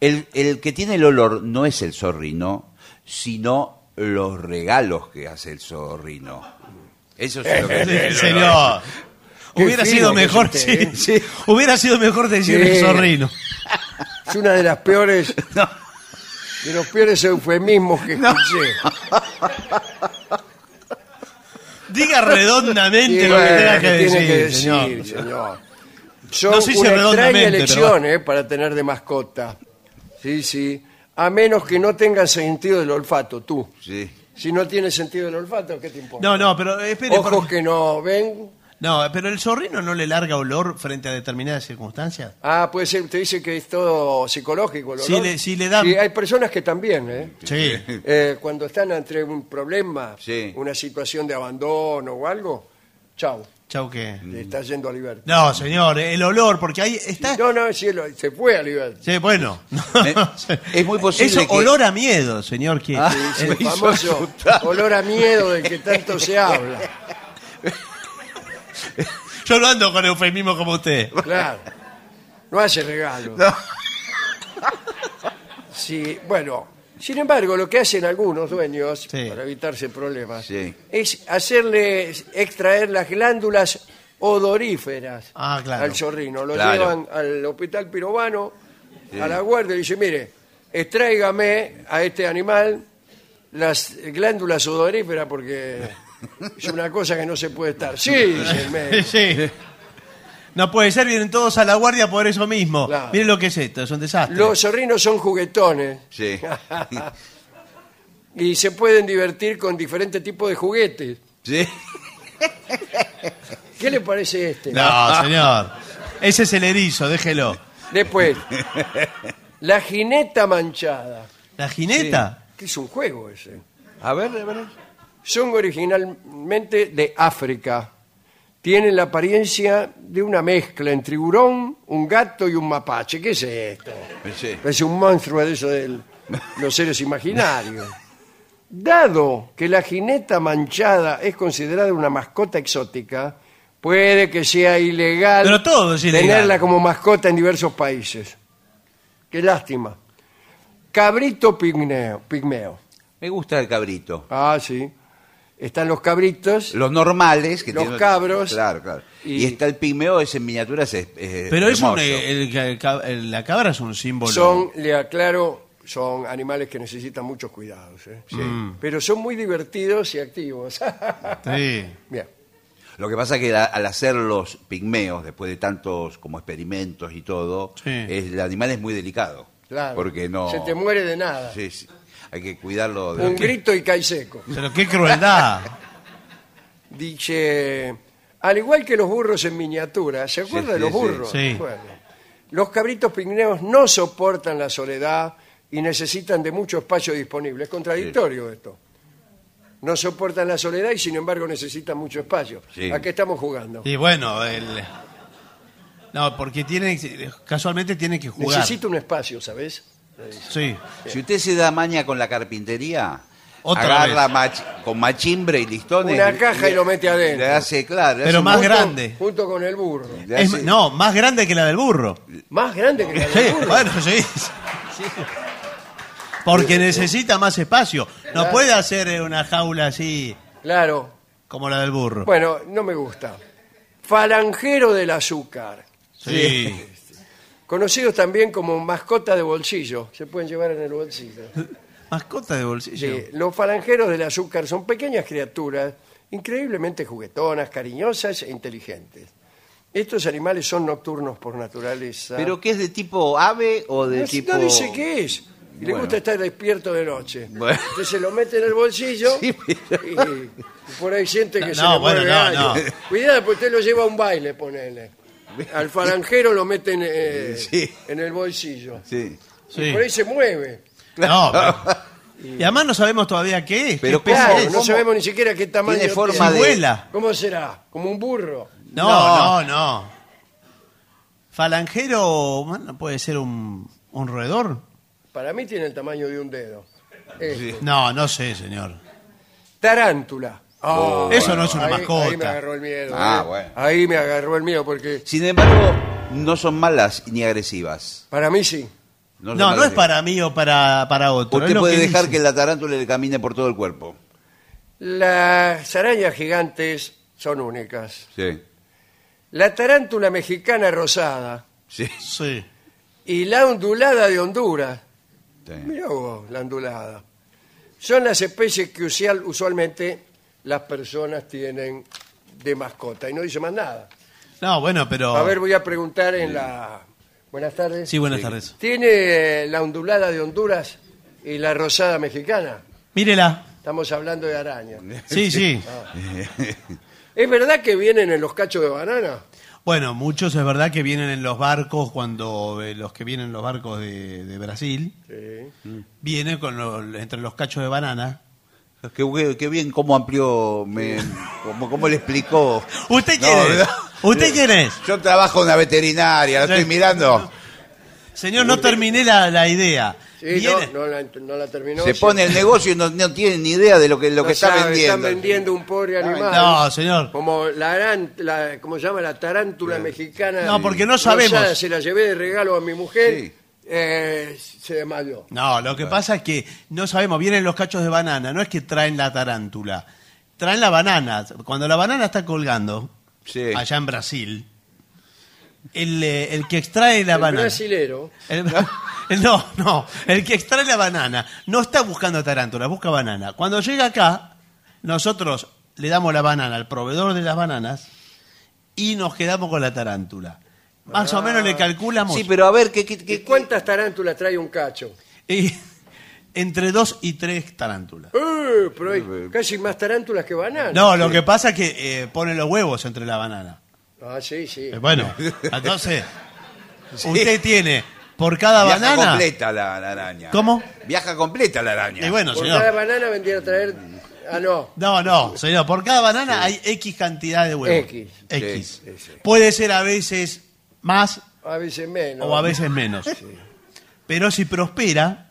el, el que tiene el olor no es el zorrino, sino los regalos que hace el zorrino. Eso es lo que el olor. Señor. Qué Hubiera fino sido que es mejor, usted, sí, ¿eh? sí. Hubiera sido mejor decir Sí. el zorrino. Es una de las peores. De los peores eufemismos que escuché. Diga redondamente lo que tenga que tiene decir, que decir, señor. Son No sé si una extraña redondamente, pero elección eh, para tener de mascota. Sí, sí. A menos que no tengan sentido del olfato, tú. Sí. Si no tienes sentido del olfato, ¿qué te importa? No, no, pero espere. Ojos porque- que no ven. No, pero el zorrino no le larga olor frente a determinadas circunstancias. Ah, puede ser, usted dice que es todo psicológico. el Sí le- sí le da- Sí, hay personas que también, ¿eh? Sí. Eh, cuando están ante un problema, Sí. una situación de abandono o algo, chau, Chau que. le está yendo a libertad. No, señor, el olor, porque ahí está. No, no, sí, lo- se fue a libertad. Sí, bueno. Eh, es muy posible Eso, que- olor a miedo, señor. Que, Ah, Sí, me el hizo famoso asustar. olor a miedo del que tanto se habla. Yo no ando con eufemismo como usted. Claro. No hace regalo. Sí, bueno. Sin embargo, lo que hacen algunos dueños, Sí. para evitarse problemas, Sí. es hacerle extraer las glándulas odoríferas Ah, claro. al zorrino. Lo Claro. llevan al hospital pirobano, a la guardia y dice, mire, extráigame a este animal las glándulas odoríferas porque es una cosa que no se puede estar. Sí, dice el médico. Sí. No puede ser, vienen todos a la guardia por eso mismo. Claro. Miren lo que es esto, es un desastre. Los zorrinos son juguetones Sí. y se pueden divertir con diferentes tipos de juguetes. Sí. ¿Qué le parece este? No, señor. Ese es el erizo, déjelo. Después, la jineta manchada, ¿La jineta? que es un juego ese. A ver, a ver. Son originalmente de África. Tienen la apariencia de una mezcla entre tiburón, un gato y un mapache. ¿Qué es esto? Sí. Es un monstruo de eso de los seres imaginarios. Dado que la jineta manchada es considerada una mascota exótica, puede que sea ilegal, Pero todo es ilegal. tenerla como mascota en diversos países. Qué lástima. Cabrito pigmeo. pigmeo. Me gusta el cabrito. Ah, sí. Están los cabritos. Los normales. Que Los tienen- cabros. Claro, claro. Y, Y- está el pigmeo, ese en miniaturas es, es Pero es un, hermoso. eh, el- el ca- el- la cabra es un símbolo. Son, le aclaro, son animales que necesitan muchos cuidados. ¿eh? Pero son muy divertidos y activos. Sí. Bien. Lo que pasa es que la- al hacer los pigmeos, después de tantos como experimentos y todo, Sí. es- el animal es muy delicado. Claro. Porque no... Se te muere de nada. Sí, sí. Hay que cuidarlo. De... Un grito y cae seco. Pero qué crueldad. Dice, al igual que los burros en miniatura, ¿se acuerda Sí, de los sí, burros? Sí. Los cabritos pigmeos no soportan la soledad y necesitan de mucho espacio disponible. Es contradictorio esto. No soportan la soledad y sin embargo necesitan mucho espacio. Sí. ¿A qué estamos jugando? Y bueno, el... No, porque tiene, casualmente tiene que jugar. Necesito un espacio, ¿sabes? Sí. Si usted se da maña con la carpintería, Otra agarra vez. mach- con machimbre y listones. Una caja y lo mete adentro. Le hace, claro. le Pero hace más un- grande. Junto con el burro. le Es- hace- no, más grande que la del burro. Más grande que la Sí, del burro. bueno, sí. sí. Porque necesita más espacio. No Claro. puede hacer eh, una jaula así Claro. como la del burro. Bueno, no me gusta. Falangero del azúcar. Sí. Conocidos también como mascota de bolsillo. Se pueden llevar en el bolsillo. Mascota de bolsillo. Sí, Los falangeros del azúcar son pequeñas criaturas increíblemente juguetonas, cariñosas e inteligentes. Estos animales son nocturnos por naturaleza. ¿Pero qué es de tipo ave o de no, tipo.? no dice qué es. Y le gusta estar despierto de noche. Bueno. Entonces se lo mete en el bolsillo Sí, pero- y, y por ahí siente que No, se no, le bueno, mueve no, algo. no. Cuidado, porque usted lo lleva a un baile, ponele. Al falangero lo meten eh, Sí. en el bolsillo. Sí. Sí. Y por ahí se mueve. No, pero- y además no sabemos todavía qué es. Pero qué especie Claro, es. no sabemos ni siquiera qué tamaño Tiene forma de- vuela. ¿Cómo será? ¿Como un burro? No, no, no. Falangero, bueno, puede ser un, un roedor. Para mí tiene el tamaño de un dedo. Este. No, no sé, señor. Tarántula. Ah, Eso no es una ahí- mascota. Ahí me agarró el miedo. Ah, ¿eh? bueno. Ahí me agarró el miedo porque Sin embargo, no son malas ni agresivas. para mí sí. No, no es para mí o para, para otro. Usted puede que dejar dice. que la tarántula le camine por todo el cuerpo. Las arañas gigantes son únicas. Sí. La tarántula mexicana rosada Sí. Sí. y la ondulada de Honduras. sí. Mirá vos, la ondulada. Son las especies que usual- usualmente las personas tienen de mascota. Y no dice más nada. No, bueno, pero... A ver, voy a preguntar en la... Buenas tardes. Sí, buenas tardes. ¿Tiene la ondulada de Honduras y la rosada mexicana? Mírela. Estamos hablando de araña. Sí, sí. ¿Es verdad que vienen en los cachos de banana? Bueno, muchos es verdad que vienen en los barcos cuando eh, los que vienen en los barcos de, de Brasil Sí. vienen con los- entre los cachos de banana. Qué, bien cómo amplió, me, cómo, cómo le explicó. ¿Usted No, quién es? no. ¿Usted quién es? Yo trabajo en una veterinaria, la estoy mirando. Señor, no terminé la, la idea. Sí, no, no la, no la terminó. Se sí. pone el negocio y no, no tiene ni idea de lo que, lo No que está sabe, vendiendo. Están vendiendo un pobre animal. No, señor. Como la, ¿cómo se llama? La tarántula mexicana. No, porque no sabemos. rosada, Se la llevé de regalo a mi mujer. Sí. Eh, se desmayó. No, lo que pasa es que no sabemos, vienen los cachos de banana, no es que traen la tarántula, traen la banana. Cuando la banana está colgando, Sí. allá en Brasil, el, eh, el que extrae la El banana... brasilero. El- el- no, no, el que extrae la banana no está buscando tarántula, busca banana. Cuando llega acá, nosotros le damos la banana al proveedor de las bananas y nos quedamos con la tarántula. Más o menos le calculamos Sí, pero a ver, ¿qué, qué, ¿Y qué- cuántas tarántulas trae un cacho? y- entre dos y tres tarántulas. Eh, pero hay casi más tarántulas que bananas. No, lo que pasa es que eh, pone los huevos entre la banana. Ah, sí, sí. Eh, Bueno, entonces, usted tiene por cada Viaja banana. completa la, la araña. ¿Cómo? Viaja completa la araña. Y bueno, Por señor. cada banana vendría a traer. Ah, no. No, no, señor, por cada banana hay X cantidad de huevos. X. X. Sí, sí. Puede ser a veces más A veces menos. o a veces menos. Pero si prospera,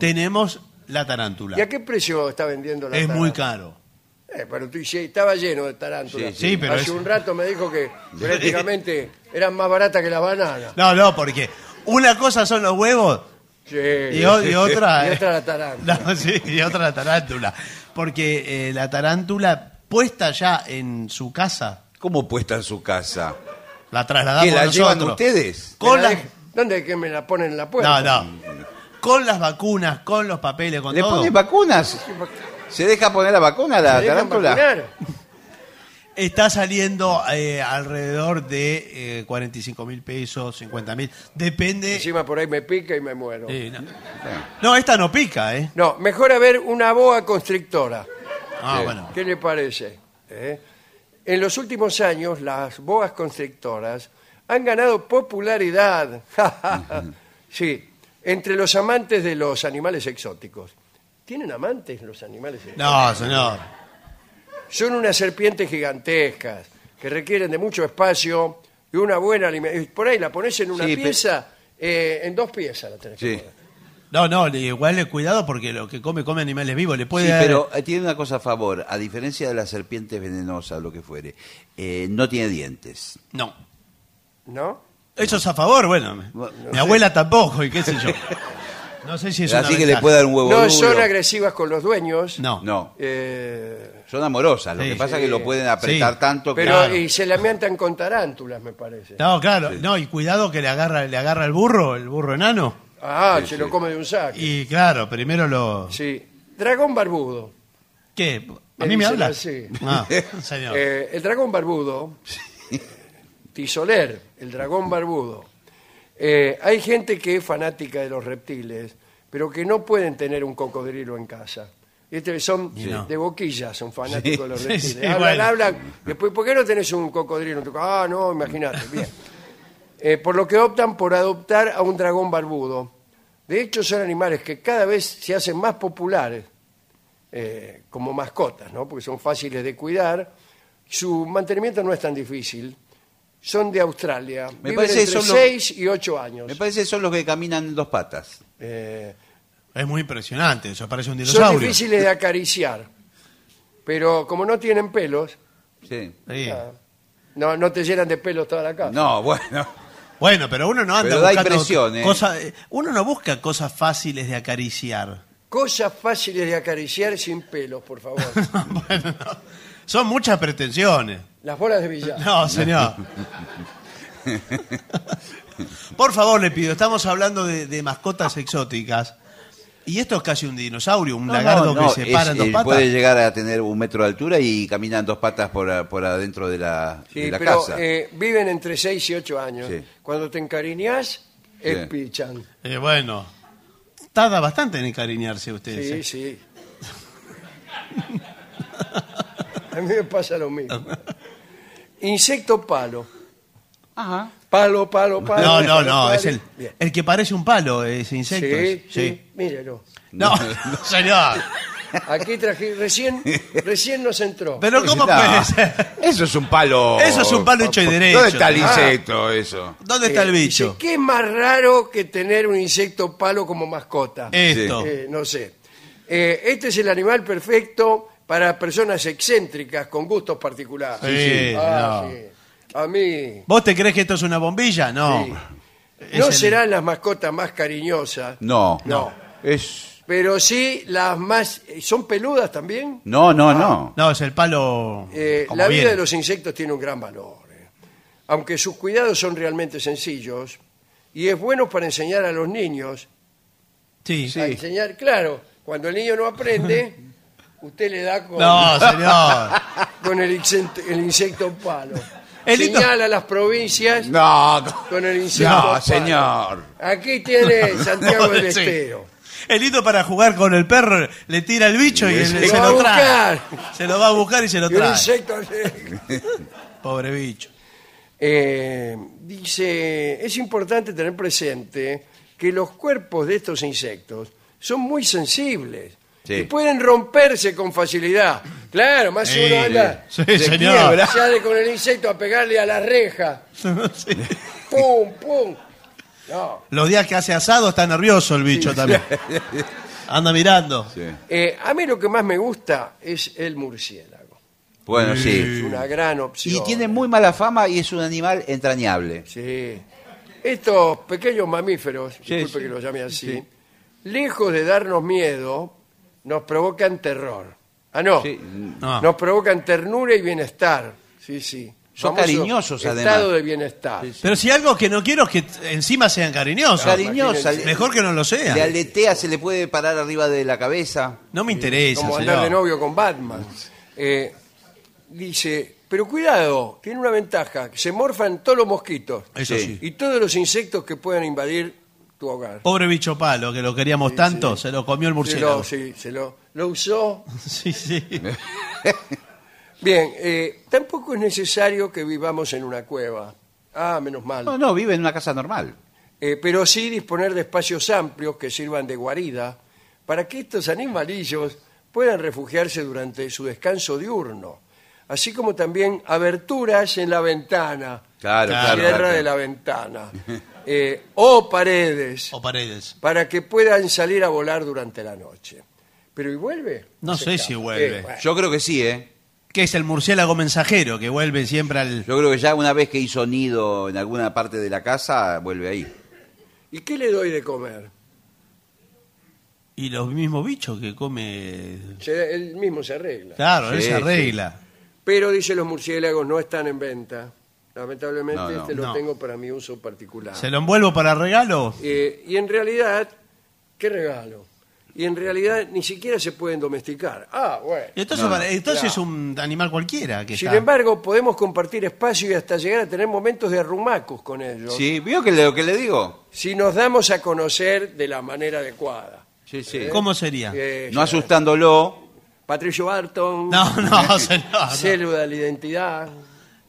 tenemos la tarántula. Mm. ¿Y a qué precio está vendiendo la Es muy tarántula? caro. Eh, pero tú, sí, estaba lleno de tarántulas. Sí, sí, pero Hace es- un rato me dijo que prácticamente eran más baratas que las bananas. No, no, porque una cosa son los huevos Sí. y, o- y otra. Y eh, otra la tarántula. No, sí, y otra la tarántula. Porque eh, la tarántula puesta ya en su casa, ¿Cómo puesta en su casa? La trasladamos ¿Que la nosotros. llevan ustedes? Con ¿Me la las- ¿Dónde es que me la ponen en la puerta? No, no. Con las vacunas, con los papeles, con ¿Le todo. ponen vacunas? ¿Se deja poner la vacuna a la ¿Me dejan tarántula? vacunar? Está saliendo eh, alrededor de eh, 45 mil pesos, 50 mil. Depende. Encima por ahí me pica y me muero. Sí, no. No, esta no pica, ¿eh? No, mejor haber una boa constrictora. Ah, Sí. bueno. ¿Qué le parece? ¿Eh? En los últimos años, las boas constrictoras han ganado popularidad. sí, entre los amantes de los animales exóticos. ¿Tienen amantes los animales exóticos? No, señor. Son unas serpientes gigantescas que requieren de mucho espacio y una buena alimentación. Por ahí la pones en una Sí, pe- pieza, eh, en dos piezas la tenés que Sí. poner. No, no, le- igual le cuidado porque lo que come, come animales vivos. Le puede Sí, dar- pero eh, tiene una cosa a favor. A diferencia de las serpientes venenosas o lo que fuere, eh, no tiene dientes. No. ¿No? Eso es a favor, bueno. mi- abuela tampoco, y qué sé yo. No sé si es Así una que le puede dar un huevo No duro. son agresivas con los dueños. No. No, eh, son amorosas. Lo Sí, que pasa sí. es que lo pueden apretar Sí. tanto que... pero Claro. y se lamentan con tarántulas, me parece. No, claro. No, y cuidado que le agarra, le agarra el burro, el burro enano. Ah, se lo come de un saco. Y claro, primero lo. Sí. Dragón barbudo. ¿Qué? ¿A mí me dicen habla? así. Ah, señor. Eh, el dragón barbudo, Tisoler, el dragón barbudo. Eh, hay gente que es fanática de los reptiles, pero que no pueden tener un cocodrilo en casa. Este, son de boquilla, son fanáticos de los Sí, reptiles. sí, hablan, bueno. hablan. Después, ¿por qué no tenés un cocodrilo en tu casa? Ah, no, imagínate. Bien. Eh, por lo que optan por adoptar a un dragón barbudo. De hecho, son animales que cada vez se hacen más populares eh, como mascotas, ¿no? porque son fáciles de cuidar. Su mantenimiento no es tan difícil. Son de Australia. Me Viven parece entre son los- 6 y 8 años. Me parece que son los que caminan en dos patas. Eh, Es muy impresionante, eso parece un son dinosaurio. difíciles de acariciar. Pero como no tienen pelos, Sí. Sí. ah, no, no te llenan de pelos toda la casa. No, bueno. Bueno, pero uno no anda Pero da buscando ¿eh? cosas- eh, uno no busca cosas fáciles de acariciar. Cosas fáciles de acariciar sin pelos, por favor. bueno, no. son muchas pretensiones. Las bolas de billar. No, señor. Por favor, le pido, estamos hablando de, de mascotas exóticas. Y esto es casi un dinosaurio, un No, no, que se para es- en dos eh, patas. Puede llegar a tener un metro de altura y caminan dos patas por, por adentro de la, Sí, de la pero casa. eh, viven entre 6 y 8 años. Sí. Cuando te encariñas, Sí. espichan. Eh, bueno, tarda bastante en encariñarse usted. Sí, ¿eh? sí. A mí me pasa lo mismo. Insecto palo. Ajá. Palo, palo, palo. No, no, palo, no, palo. es el, Bien. el que parece un palo, ese insecto. Sí, sí, mírelo. No, no, señor. Aquí traje, recién, recién nos entró. Pero ¿cómo No, puede ser? Eso es un palo. Eso es un palo hecho y derecho. ¿Dónde está el Ah. insecto, eso? ¿Dónde está el Eh, bicho? dice, ¿Qué es más raro que tener un insecto palo como mascota? Esto. Eh, no sé. Eh, este es el animal perfecto para personas excéntricas con gustos particulares. Sí, Ah, no. sí. A mí. ¿Vos te crees que esto es una bombilla? No. Sí. Es No el- serán las mascotas más cariñosas, No. No. Es. pero sí las más. ¿Son peludas también? No, no, no. No, es el palo. Eh, como la vida viene. de los insectos tiene un gran valor. eh. Aunque sus cuidados son realmente sencillos y es bueno para enseñar a los niños. Sí. A enseñar, claro, cuando el niño no aprende, usted le da con, No, señor. con el, insecto, el insecto palo. El lindo- Señala las provincias No, no, con el insecto no, señor. Aquí tiene Santiago No, del sí. Estero. El lindo para jugar con el perro le tira el bicho y él Lo se va a lo trae. buscar. Se lo va a buscar y se lo Y un trae. insecto. Pobre bicho. Eh, dice, es importante tener presente que los cuerpos de estos insectos son muy sensibles Sí. y pueden romperse con facilidad. Claro, más Sí, uno anda, sí, se señor. quiebra, sale con el insecto a pegarle a la reja. Sí. ¡Pum, pum! No. Los días que hace asado está nervioso el bicho también. Anda mirando. Eh, a mí lo que más me gusta es el murciélago. Bueno, Es sí. una gran opción. Y tiene muy mala fama y es un animal entrañable. Sí. Estos pequeños mamíferos, Sí, disculpe sí. que los llame así, lejos de darnos miedo, nos provocan terror. Ah, no. Sí. No. Nos provocan ternura y bienestar. Sí, sí. Son Famoso cariñosos, Estado además. de bienestar. Pero si algo que no quiero es que encima sean cariñosos. Imagínense. Mejor que no lo Le sean. aletea, se le puede parar arriba de la cabeza. No me interesa, Como andar de novio con Batman. Eh, dice, pero cuidado, tiene una ventaja, que se morfan todos los mosquitos Eso sí. y todos los insectos que puedan invadir tu hogar. Pobre bicho palo, que lo queríamos tanto, se lo comió el Se murciélago. lo, sí, se lo, lo usó Sí, sí. Bien, eh, tampoco es necesario que vivamos en una cueva. Ah, menos mal. No, no, vive en una casa normal. Eh, pero sí disponer de espacios amplios que sirvan de guarida para que estos animalillos puedan refugiarse durante su descanso diurno, así como también aberturas en la ventana, Claro, Claro, cierre claro. de la ventana, eh, o paredes, O paredes. para que puedan salir a volar durante la noche. ¿Pero y vuelve? No se sé escapa. si vuelve. Eh, bueno. Yo creo que sí, ¿eh? Que es el murciélago mensajero que vuelve siempre al. Yo creo que ya una vez que hizo nido en alguna parte de la casa, vuelve ahí. ¿Y qué le doy de comer? Y los mismos bichos que come. Se- él mismo se arregla. Claro, él se arregla. Pero, dice los murciélagos, no están en venta. Lamentablemente No, no. este lo No. tengo para mi uso particular. ¿Se lo envuelvo para regalo? Eh, y en realidad, ¿qué regalo? Y en realidad ni siquiera se pueden domesticar. Ah, bueno. Entonces, No, no, para- entonces claro. es un animal cualquiera que Sin está. embargo, podemos compartir espacio y hasta llegar a tener momentos de arrumacos con ellos. Sí, ¿vio que lo que le digo? Si nos damos a conocer de la manera adecuada. Sí, sí. ¿Cómo sería? Eh, No asustándolo. Patricio Barton, No, no, señor. no. célula de la identidad.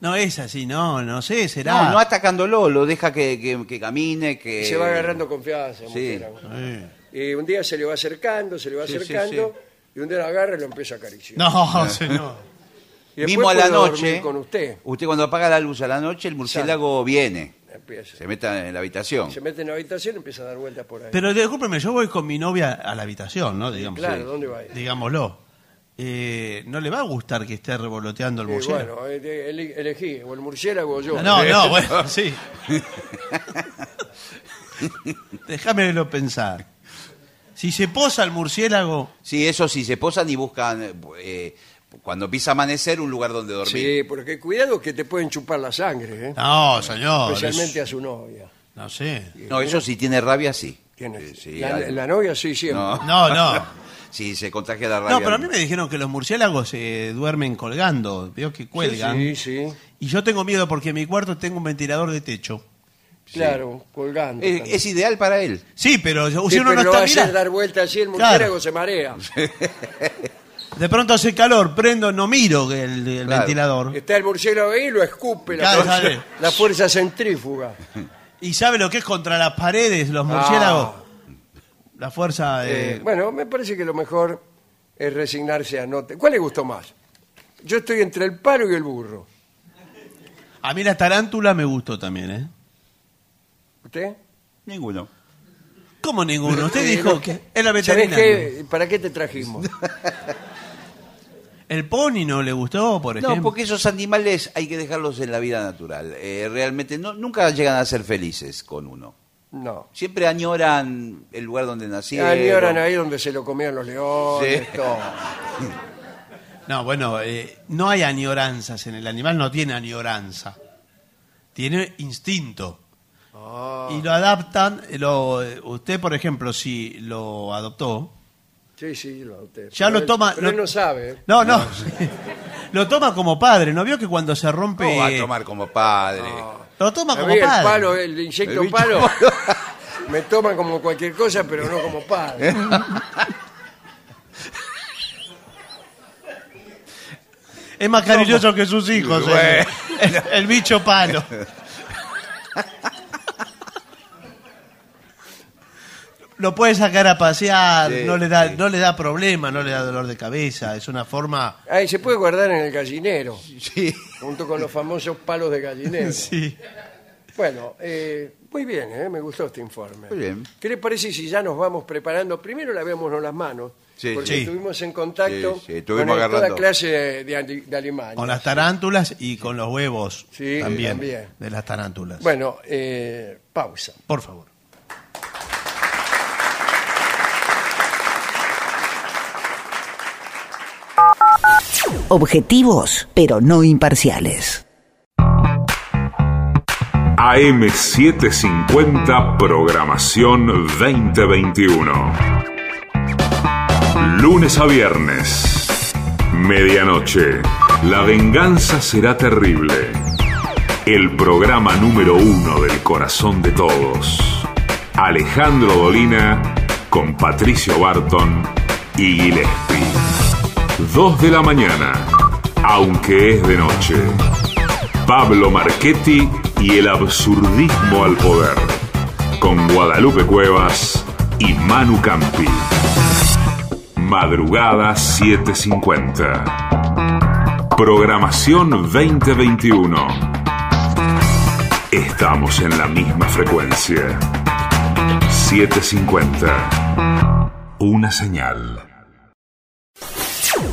No es así, no, no sé, será. No, no atacándolo, lo deja que, que- que camine, que... Y se va agarrando confianza. Sí. murciélago. Eh. Y un día se le va acercando, se le va Sí, sí, acercando, y un día lo agarra y lo empieza a acariciar. No, señor. Y después Mismo a la puede dormir noche, con usted. usted cuando apaga la luz a la noche, el murciélago viene, Empieza. se mete en la habitación. Se mete en la habitación y empieza a dar vueltas por ahí. Pero discúlpeme, yo voy con mi novia a la habitación, ¿no? Digamos, claro, sí. ¿dónde va a ir? Digámoslo. Eh, no le va a gustar que esté revoloteando el Eh, murciélago. bueno, eh, ele- elegí, o el murciélago o yo. No, no, bueno, sí. Déjamelo pensar. Si se posa el murciélago, Sí, eso sí, se posan y buscan, eh, cuando empieza a amanecer, un lugar donde dormir. Sí, porque cuidado que te pueden chupar la sangre, ¿eh? no, señor. especialmente es- a su novia. No sé. No, eso sí tiene rabia, sí. Tiene- Sí, sí, la, novia sí, siempre. No. No, no. Sí, se contagia la rabia. No, pero a mí me dijeron que los murciélagos se duermen colgando. Veo que cuelgan. Sí, sí, Y yo tengo miedo porque en mi cuarto tengo un ventilador de techo. claro, colgando. Es, también. es ideal para él. Sí, pero si Sí, uno pero no lo está mirando. dar vueltas así, el murciélago Claro. se marea. De pronto hace calor, prendo, no miro el, el Claro. ventilador. Está el murciélago ahí y lo escupe la, Claro, fuerza, sale. la fuerza centrífuga. ¿Y sabe lo que es contra las paredes, los murciélagos? La fuerza de... Eh, bueno, me parece que lo mejor es resignarse a no... te- ¿Cuál le gustó más? Yo estoy entre el palo y el burro. A mí la tarántula me gustó también, ¿eh? ¿Usted? Ninguno. ¿Cómo ninguno? Usted Eh, dijo no, que era ¿Sabés veterinario. qué? ¿Para qué te trajimos? ¿El pony no le gustó, por ejemplo? No, porque esos animales hay que dejarlos en la vida natural. Eh, realmente no, nunca llegan a ser felices con uno. No. Siempre añoran el lugar donde nacieron. Añoran ahí donde se lo comían los leones, Sí. todo. No, bueno, eh, no hay añoranzas en el animal, no tiene añoranza. Tiene instinto. Ah. Y lo adaptan, eh, lo, eh, usted, por ejemplo, si lo adoptó, Sí, sí, lo adopté. Ya Pero lo él- toma- pero él lo- no sabe. No, no. lo toma como padre. ¿No vio que cuando se rompe... ¿Cómo va a tomar como padre? Lo toma como mí el padre. palo, el bicho palo, me toman como cualquier cosa, pero no como padre. Es más cariñoso que sus hijos. el- Bueno. el, el bicho palo. Lo puede sacar a pasear, Sí, no, le da, sí. no le da problema, no le da dolor de cabeza. Es una forma... Ahí se puede guardar en el gallinero, Sí. junto con los famosos palos de gallinero. Sí. Bueno, eh, muy bien, eh, me gustó este informe. Muy bien. ¿Qué le parece si ya nos vamos preparando? Primero lavémonos las manos, Sí, porque sí. estuvimos en contacto Sí, sí, estuvimos con el- toda agarrando. clase de, de, ali- de alimañas. Con las tarántulas y con los huevos Sí, también, también. de las tarántulas. Bueno, eh, pausa. Por favor. Objetivos, pero no imparciales. AM750 Programación 2021. Lunes a viernes. Medianoche. La venganza será terrible. El programa número uno del corazón de todos. Alejandro Dolina con Patricio Barton y Gillespie. Dos de la mañana. Aunque es de noche. Pablo Marchetti y el absurdismo al poder, con Guadalupe Cuevas y Manu Campi. Madrugada 750. Programación 2021. Estamos en la misma frecuencia. 750. Una señal.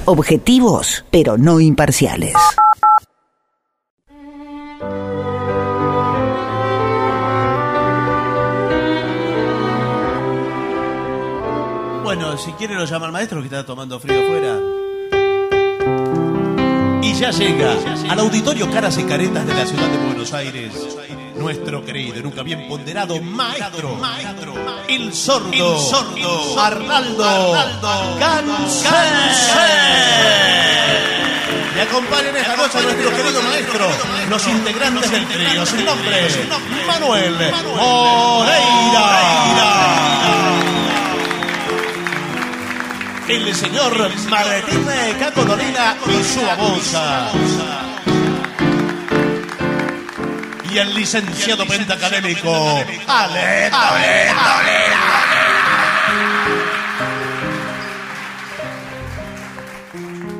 Objetivos, pero no imparciales. Bueno, si quiere lo llama al maestro que está tomando frío afuera. Y ya llega al auditorio Caras y Caretas de la ciudad de Buenos Aires. Nuestro querido y nunca bien ponderado maestro, el sordo, el sordo. Arnaldo, Gansé. Le acompañan esta noche a nuestro querido maestro, los integrantes del trío, sin nombre, Manuel Moreira. El señor Martín Caco Dolina y su babosa. Y el licenciado pentacadémico Ale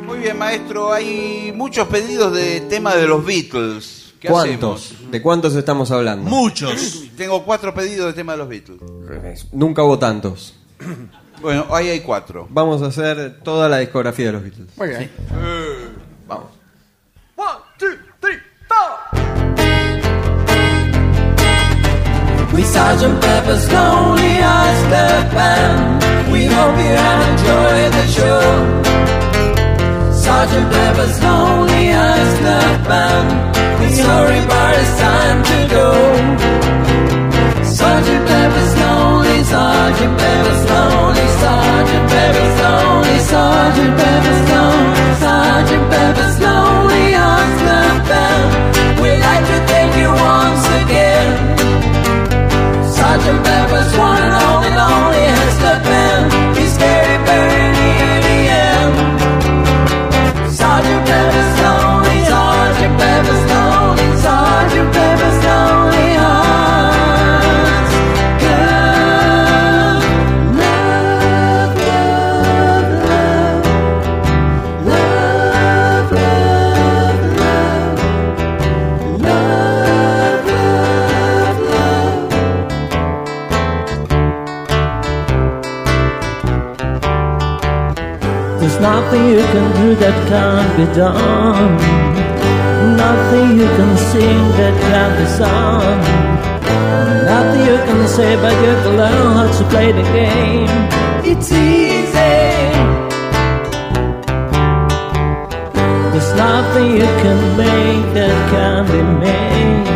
Muy bien, maestro. Hay muchos pedidos de tema de los Beatles. ¿Qué ¿Cuántos? ¿De cuántos estamos hablando? Muchos. Tengo cuatro pedidos de tema de los Beatles. Nunca hubo tantos. Bueno, ahí hay cuatro. Vamos a hacer toda la discografía de los Beatles. Muy bien. Vamos. We Sgt. Pepper's Lonely Hearts Club Band. We hope you enjoy the show. Sgt. Pepper's Lonely Hearts Club Band. We're sorry, but it's time to go. Sgt. Pepper's Lonely, Sgt. Pepper's Lonely, Sgt. Pepper's Lonely, Sgt. Pepper's Lonely, Sgt. Pepper's Lonely about nothing you can do that can't be done. Nothing you can sing that can't be sung. Nothing you can say, but you can learn how to play the game. It's easy. There's nothing you can make that can't be made.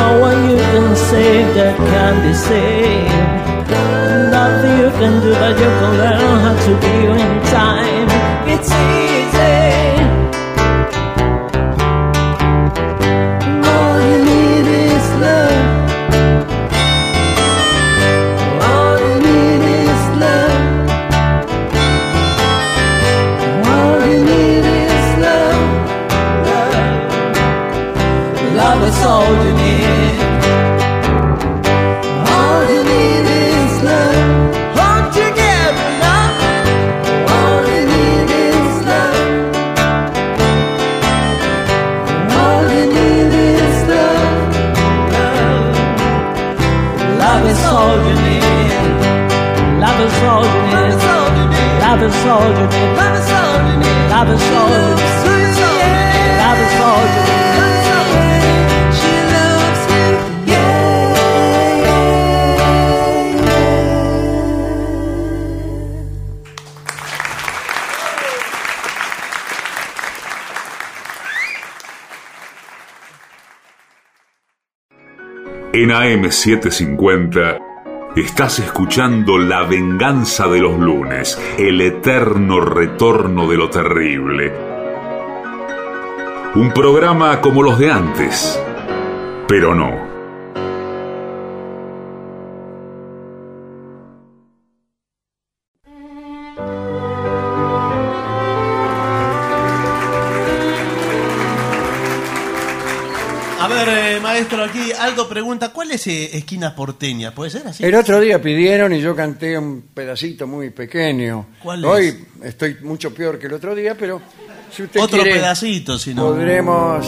No one you can save that can't be saved. Nothing you can do, but you can learn how to be in time. It's Love is all you need. Love is all you need. Love is all you need. Love is all you need. She loves you. En AM750 estás escuchando La venganza de los lunes, el eterno retorno de lo terrible. Un programa como los de antes, pero no. Maestro, aquí Aldo pregunta, ¿cuál es eh, esquina porteña? ¿Puede ser así? El otro día pidieron y yo canté un pedacito muy pequeño. ¿Cuál es? Hoy estoy mucho peor que el otro día, pero si usted Otro quiere, pedacito, si no. podremos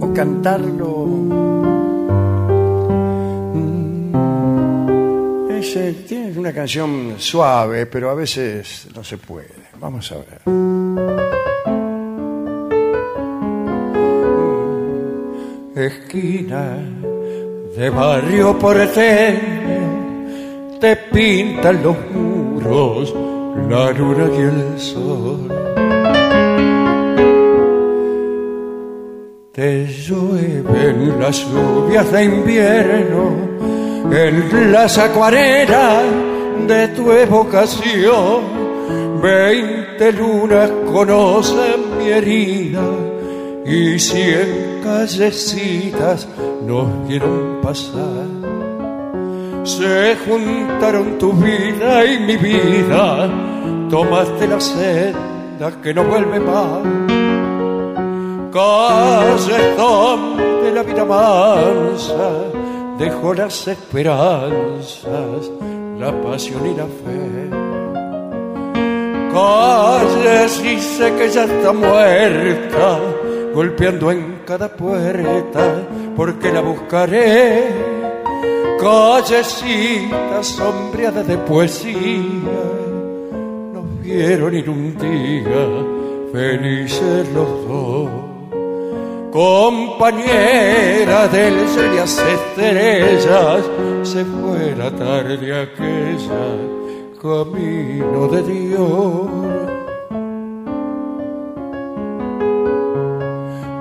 o, o cantarlo. Mm, Es, eh, tiene una canción suave, pero a veces no se puede. Vamos a ver. Esquina de barrio porteño te pintan los muros la luna y el sol. Te llueven las lluvias de invierno en las acuarelas de tu evocación. Veinte lunas conocen mi herida y cien callecitas nos vieron pasar. Se juntaron tu vida y mi vida, tomaste la senda que no vuelve más. Calles donde la vida mansa dejó las esperanzas, la pasión y la fe. Calles y sé que ya está muerta, golpeando en cada puerta, porque la buscaré. Callecitas sombreadas de poesía, nos vieron ir un día felices los dos. Compañera del sol y las estrellas, se fue la tarde aquella, camino de Dios.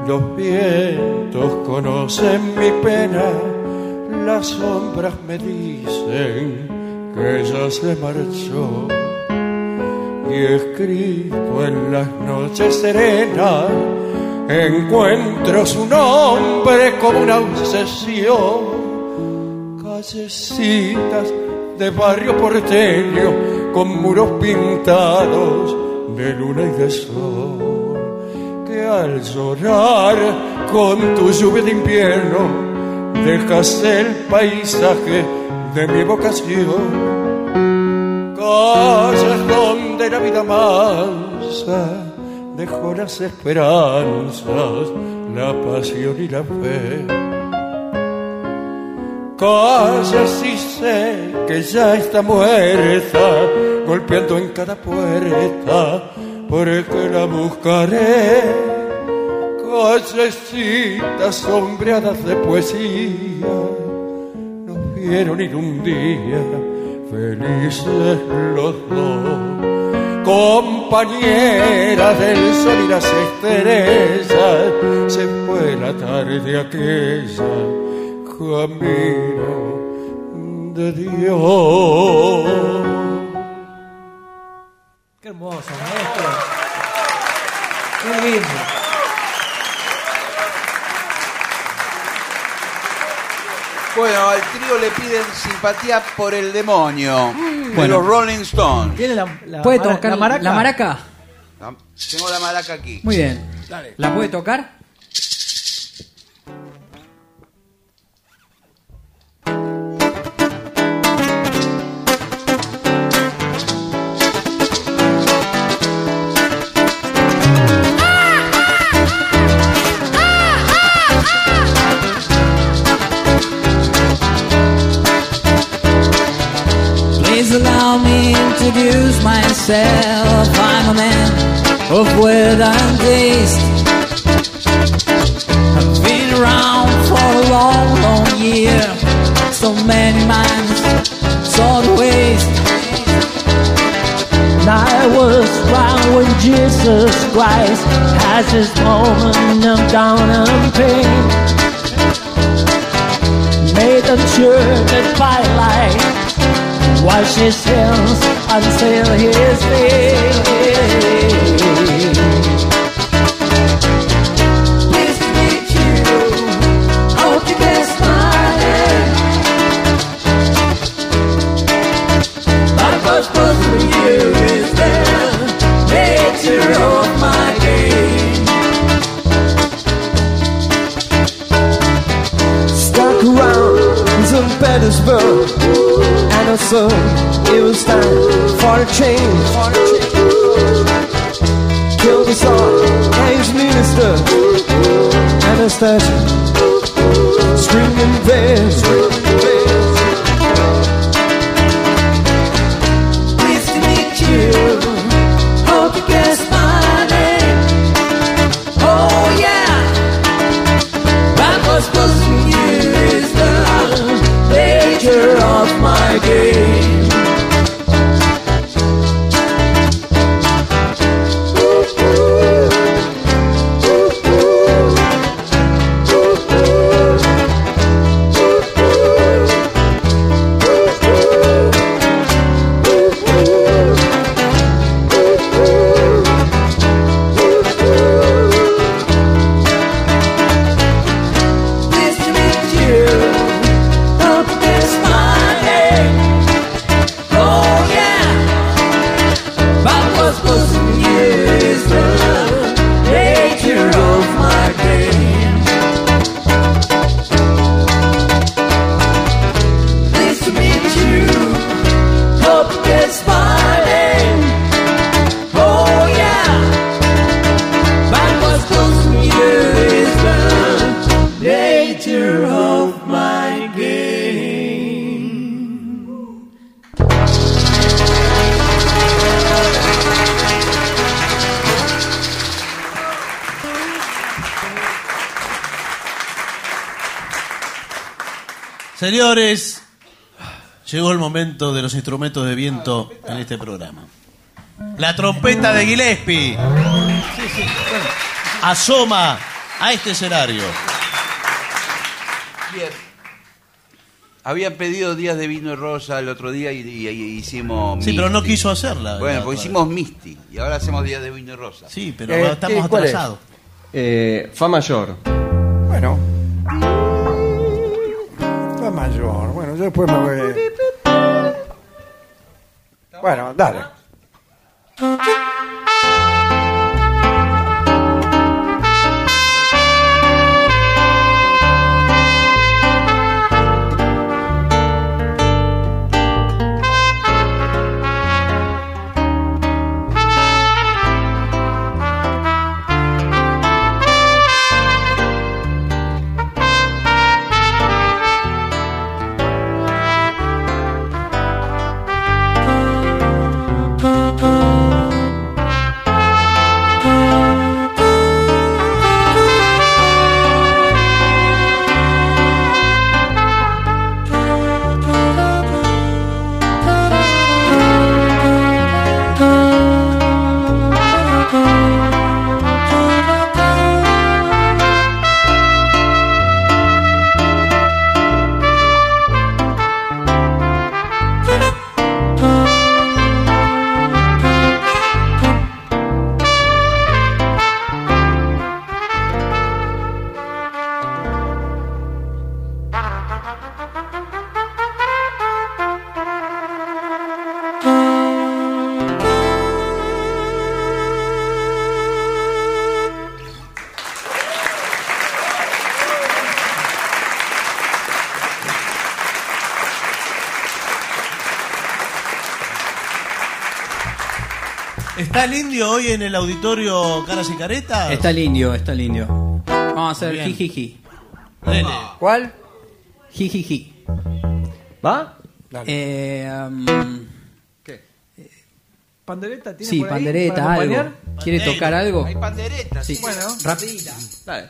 Los vientos conocen mi pena, las sombras me dicen que ella se marchó. Y escrito en las noches serenas, encuentro su nombre como una obsesión. Callecitas de barrio porteño, con muros pintados de luna y de sol al llorar con tu lluvia de invierno dejas el paisaje de mi vocación. Calles donde la vida mansa dejó las esperanzas, la pasión y la fe. Calla si sé que ya está muerta, golpeando en cada puerta, porque la buscaré. Callecitas sombreadas de poesía, nos vieron ir un día felices los dos. Compañera del sol y las estrellas, se fue la tarde aquella, camino de Dios. Qué hermoso, maestro. Qué lindo. Bueno, al trío le piden simpatía por el demonio. De Bueno. los Rolling Stones. ¿Tiene la, la ¿Puede mara- tocar la maraca? la maraca? La- Tengo la maraca aquí. Muy bien. Dale. ¿La puede tocar? twice as this moment of dawn and pain. Made the sure that by while she sings, until his name. Petersburg, and I saw it was time for a change. Killed the Tsar and minister, Anastasia, screaming there. Señores, llegó el momento de los instrumentos de viento en este programa. La trompeta de Gillespie asoma a este escenario. Bien. Habían pedido días de vino y rosa el otro día y, y- y hicimos. Sí, pero no Misty. quiso hacerla. Bueno, pues hicimos Misty y ahora hacemos días de vino y rosa. Sí, pero Eh, estamos ¿y cuál es? atrasados. Eh, fa mayor. Después me voy. Bueno, dale. Hoy en el auditorio Caras y Caretas? Está el indio, está el indio. Vamos a hacer Bien. jijiji. ¿Cuál? Jijiji. ¿Va? Eh, um, ¿Pandereta tiene sí, por ahí pandereta, para algo. acompañar? ¿Quiere tocar algo? Hay panderetas. Sí. Bueno, Rapidita. Dale.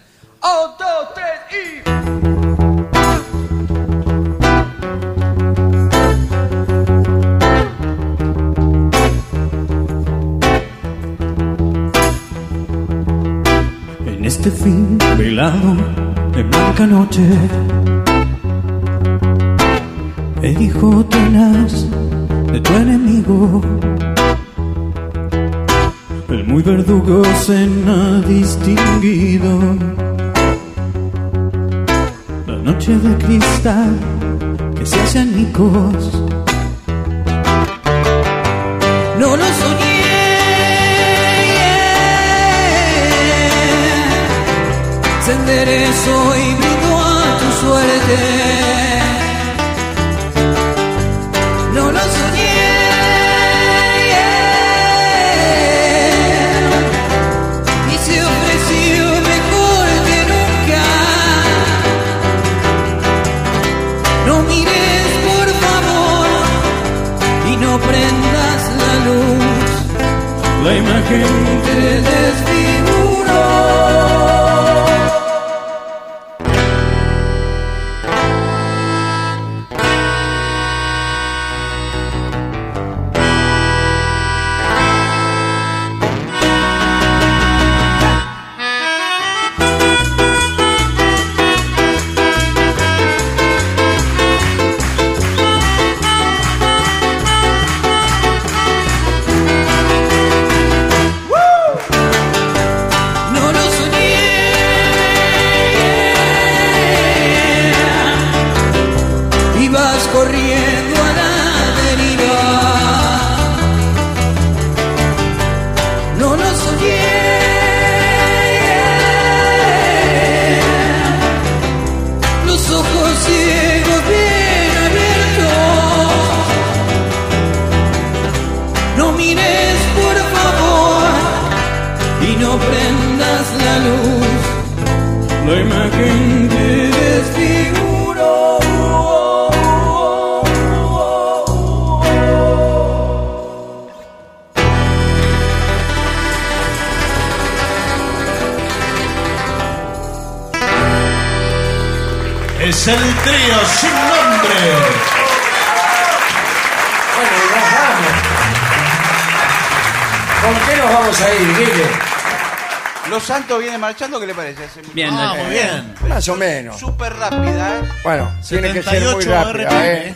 Este fin velado de blanca noche, el hijo tenaz de tu enemigo, el muy verdugo cena distinguido. La noche de cristal que se hace añicos. No lo. Se enderezó y brindo a tu suerte. No lo soñé. Y se ofreció mejor que nunca. No mires por favor y no prendas la luz. La imagen Te marchando, ¿qué le parece? Hace- Bien, Ah, dale. muy bien. Más o menos. Súper rápida, ¿eh? Bueno, tiene que ser muy 78 rápida, RPM. ¿eh?